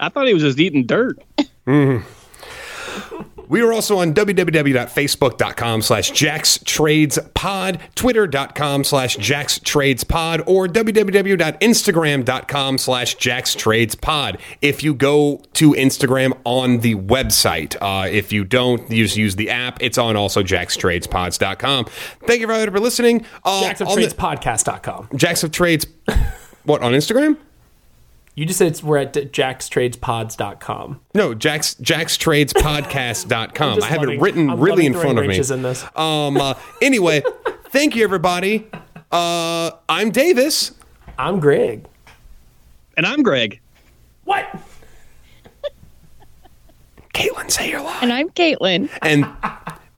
A: I thought he was just eating dirt. Mm-hmm.
B: We are also on www.facebook.com slash jackstradespod, twitter.com slash jackstradespod, or www.instagram.com slash jackstradespod. If you go to Instagram on the website, uh, if you don't, you just use the app. It's on also jackstradespods.com. Thank you everybody for listening. Uh,
D: JacksofTradesPodcast.com.
B: Jacks of Trades, what, on Instagram?
D: You just said it's, we're at jackstradespods.com.
B: No, Jack's jackstradespodcast.com.
D: just
B: I have
D: loving-
B: it written
D: I'm
B: really in front of me.
D: wrenches in this.
B: Um uh, anyway, thank you everybody. Uh I'm Davis.
D: I'm Greg.
A: And I'm Greg.
D: What?
B: Caitlin, say your line.
F: and I'm Caitlin.
B: And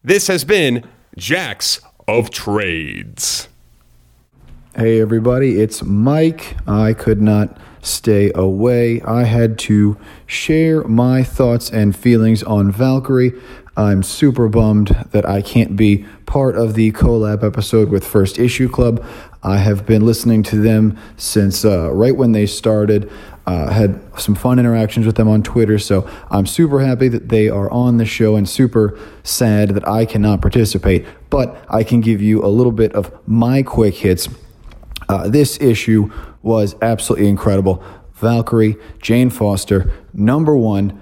B: this has been Jacks of Trades.
G: Hey everybody, it's Mike. I could not stay away. I had to share my thoughts and feelings on Valkyrie. I'm super bummed that I can't be part of the collab episode with First Issue Club. I have been listening to them since uh, right when they started. Uh, had some fun interactions with them on Twitter, so I'm super happy that they are on the show and super sad that I cannot participate. But I can give you a little bit of my quick hits uh, this issue was absolutely incredible. Valkyrie, Jane Foster, number one.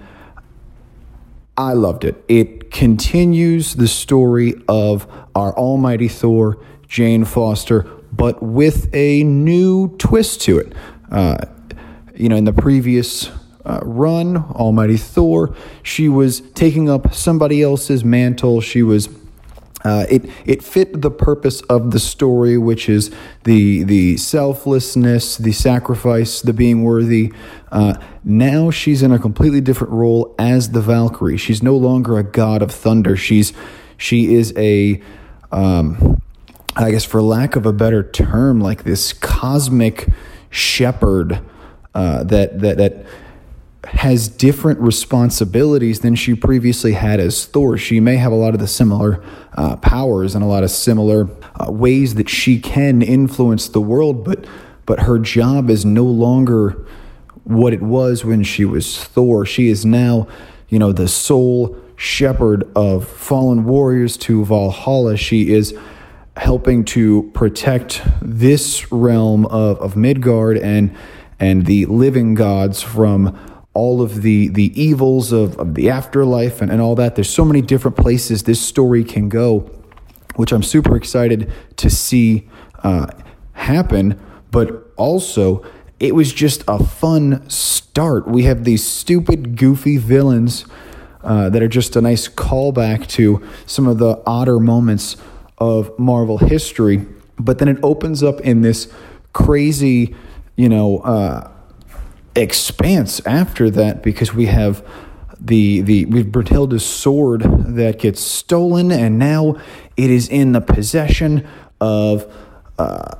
G: I loved it. It continues the story of our almighty Thor, Jane Foster, but with a new twist to it. Uh, you know, in the previous uh, run, Almighty Thor, she was taking up somebody else's mantle. She was. Uh, it it fit the purpose of the story, which is the the selflessness, the sacrifice, the being worthy. Uh, now she's in a completely different role as the Valkyrie. She's no longer a god of thunder. She's she is a um, I guess for lack of a better term, like this cosmic shepherd uh, that that that has different responsibilities than she previously had as Thor. She may have a lot of the similar uh, powers and a lot of similar uh, ways that she can influence the world, but but her job is no longer what it was when she was Thor. She is now, you know, the sole shepherd of fallen warriors to Valhalla. She is helping to protect this realm of, of Midgard and and the living gods from all of the the evils of, of the afterlife and, and all that. There's so many different places this story can go, which I'm super excited to see uh, happen. But also, it was just a fun start. We have these stupid, goofy villains uh, that are just a nice callback to some of the odder moments of Marvel history. But then it opens up in this crazy, you know, uh, expanse after that because we have the the we've Brunhilde's sword that gets stolen and now it is in the possession of uh,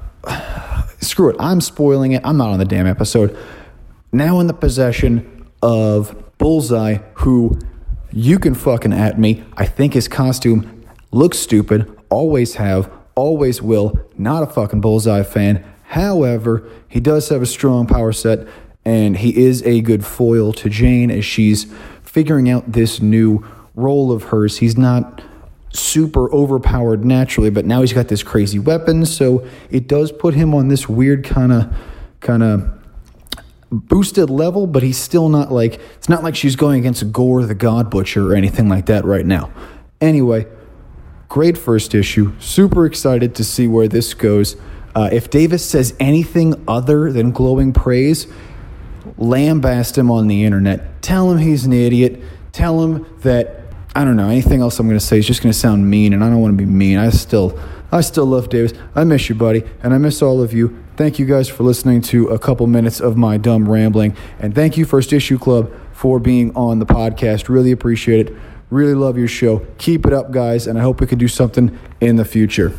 G: screw it I'm spoiling it I'm not on the damn episode. Now in the possession of Bullseye who you can fucking at me. I think his costume looks stupid always have always will not a fucking Bullseye fan. However he does have a strong power set and he is a good foil to Jane as she's figuring out this new role of hers. He's not super overpowered naturally, but now he's got this crazy weapon, so it does put him on this weird kind of kind of boosted level, but he's still not like it's not like she's going against Gorr the God Butcher or anything like that right now. Anyway, great first issue. Super excited to see where this goes. Uh, if Davis says anything other than glowing praise, lambast him on the internet. Tell him he's an idiot. Tell him that I don't know anything else I'm going to say is just going to sound mean, and I don't want to be mean. I still, I still love Davis. I miss you, buddy, and I miss all of you. Thank you guys for listening to a couple minutes of my dumb rambling, and thank you First Issue Club for being on the podcast. Really appreciate it. Really love your show. Keep it up, guys, and I hope we can do something in the future.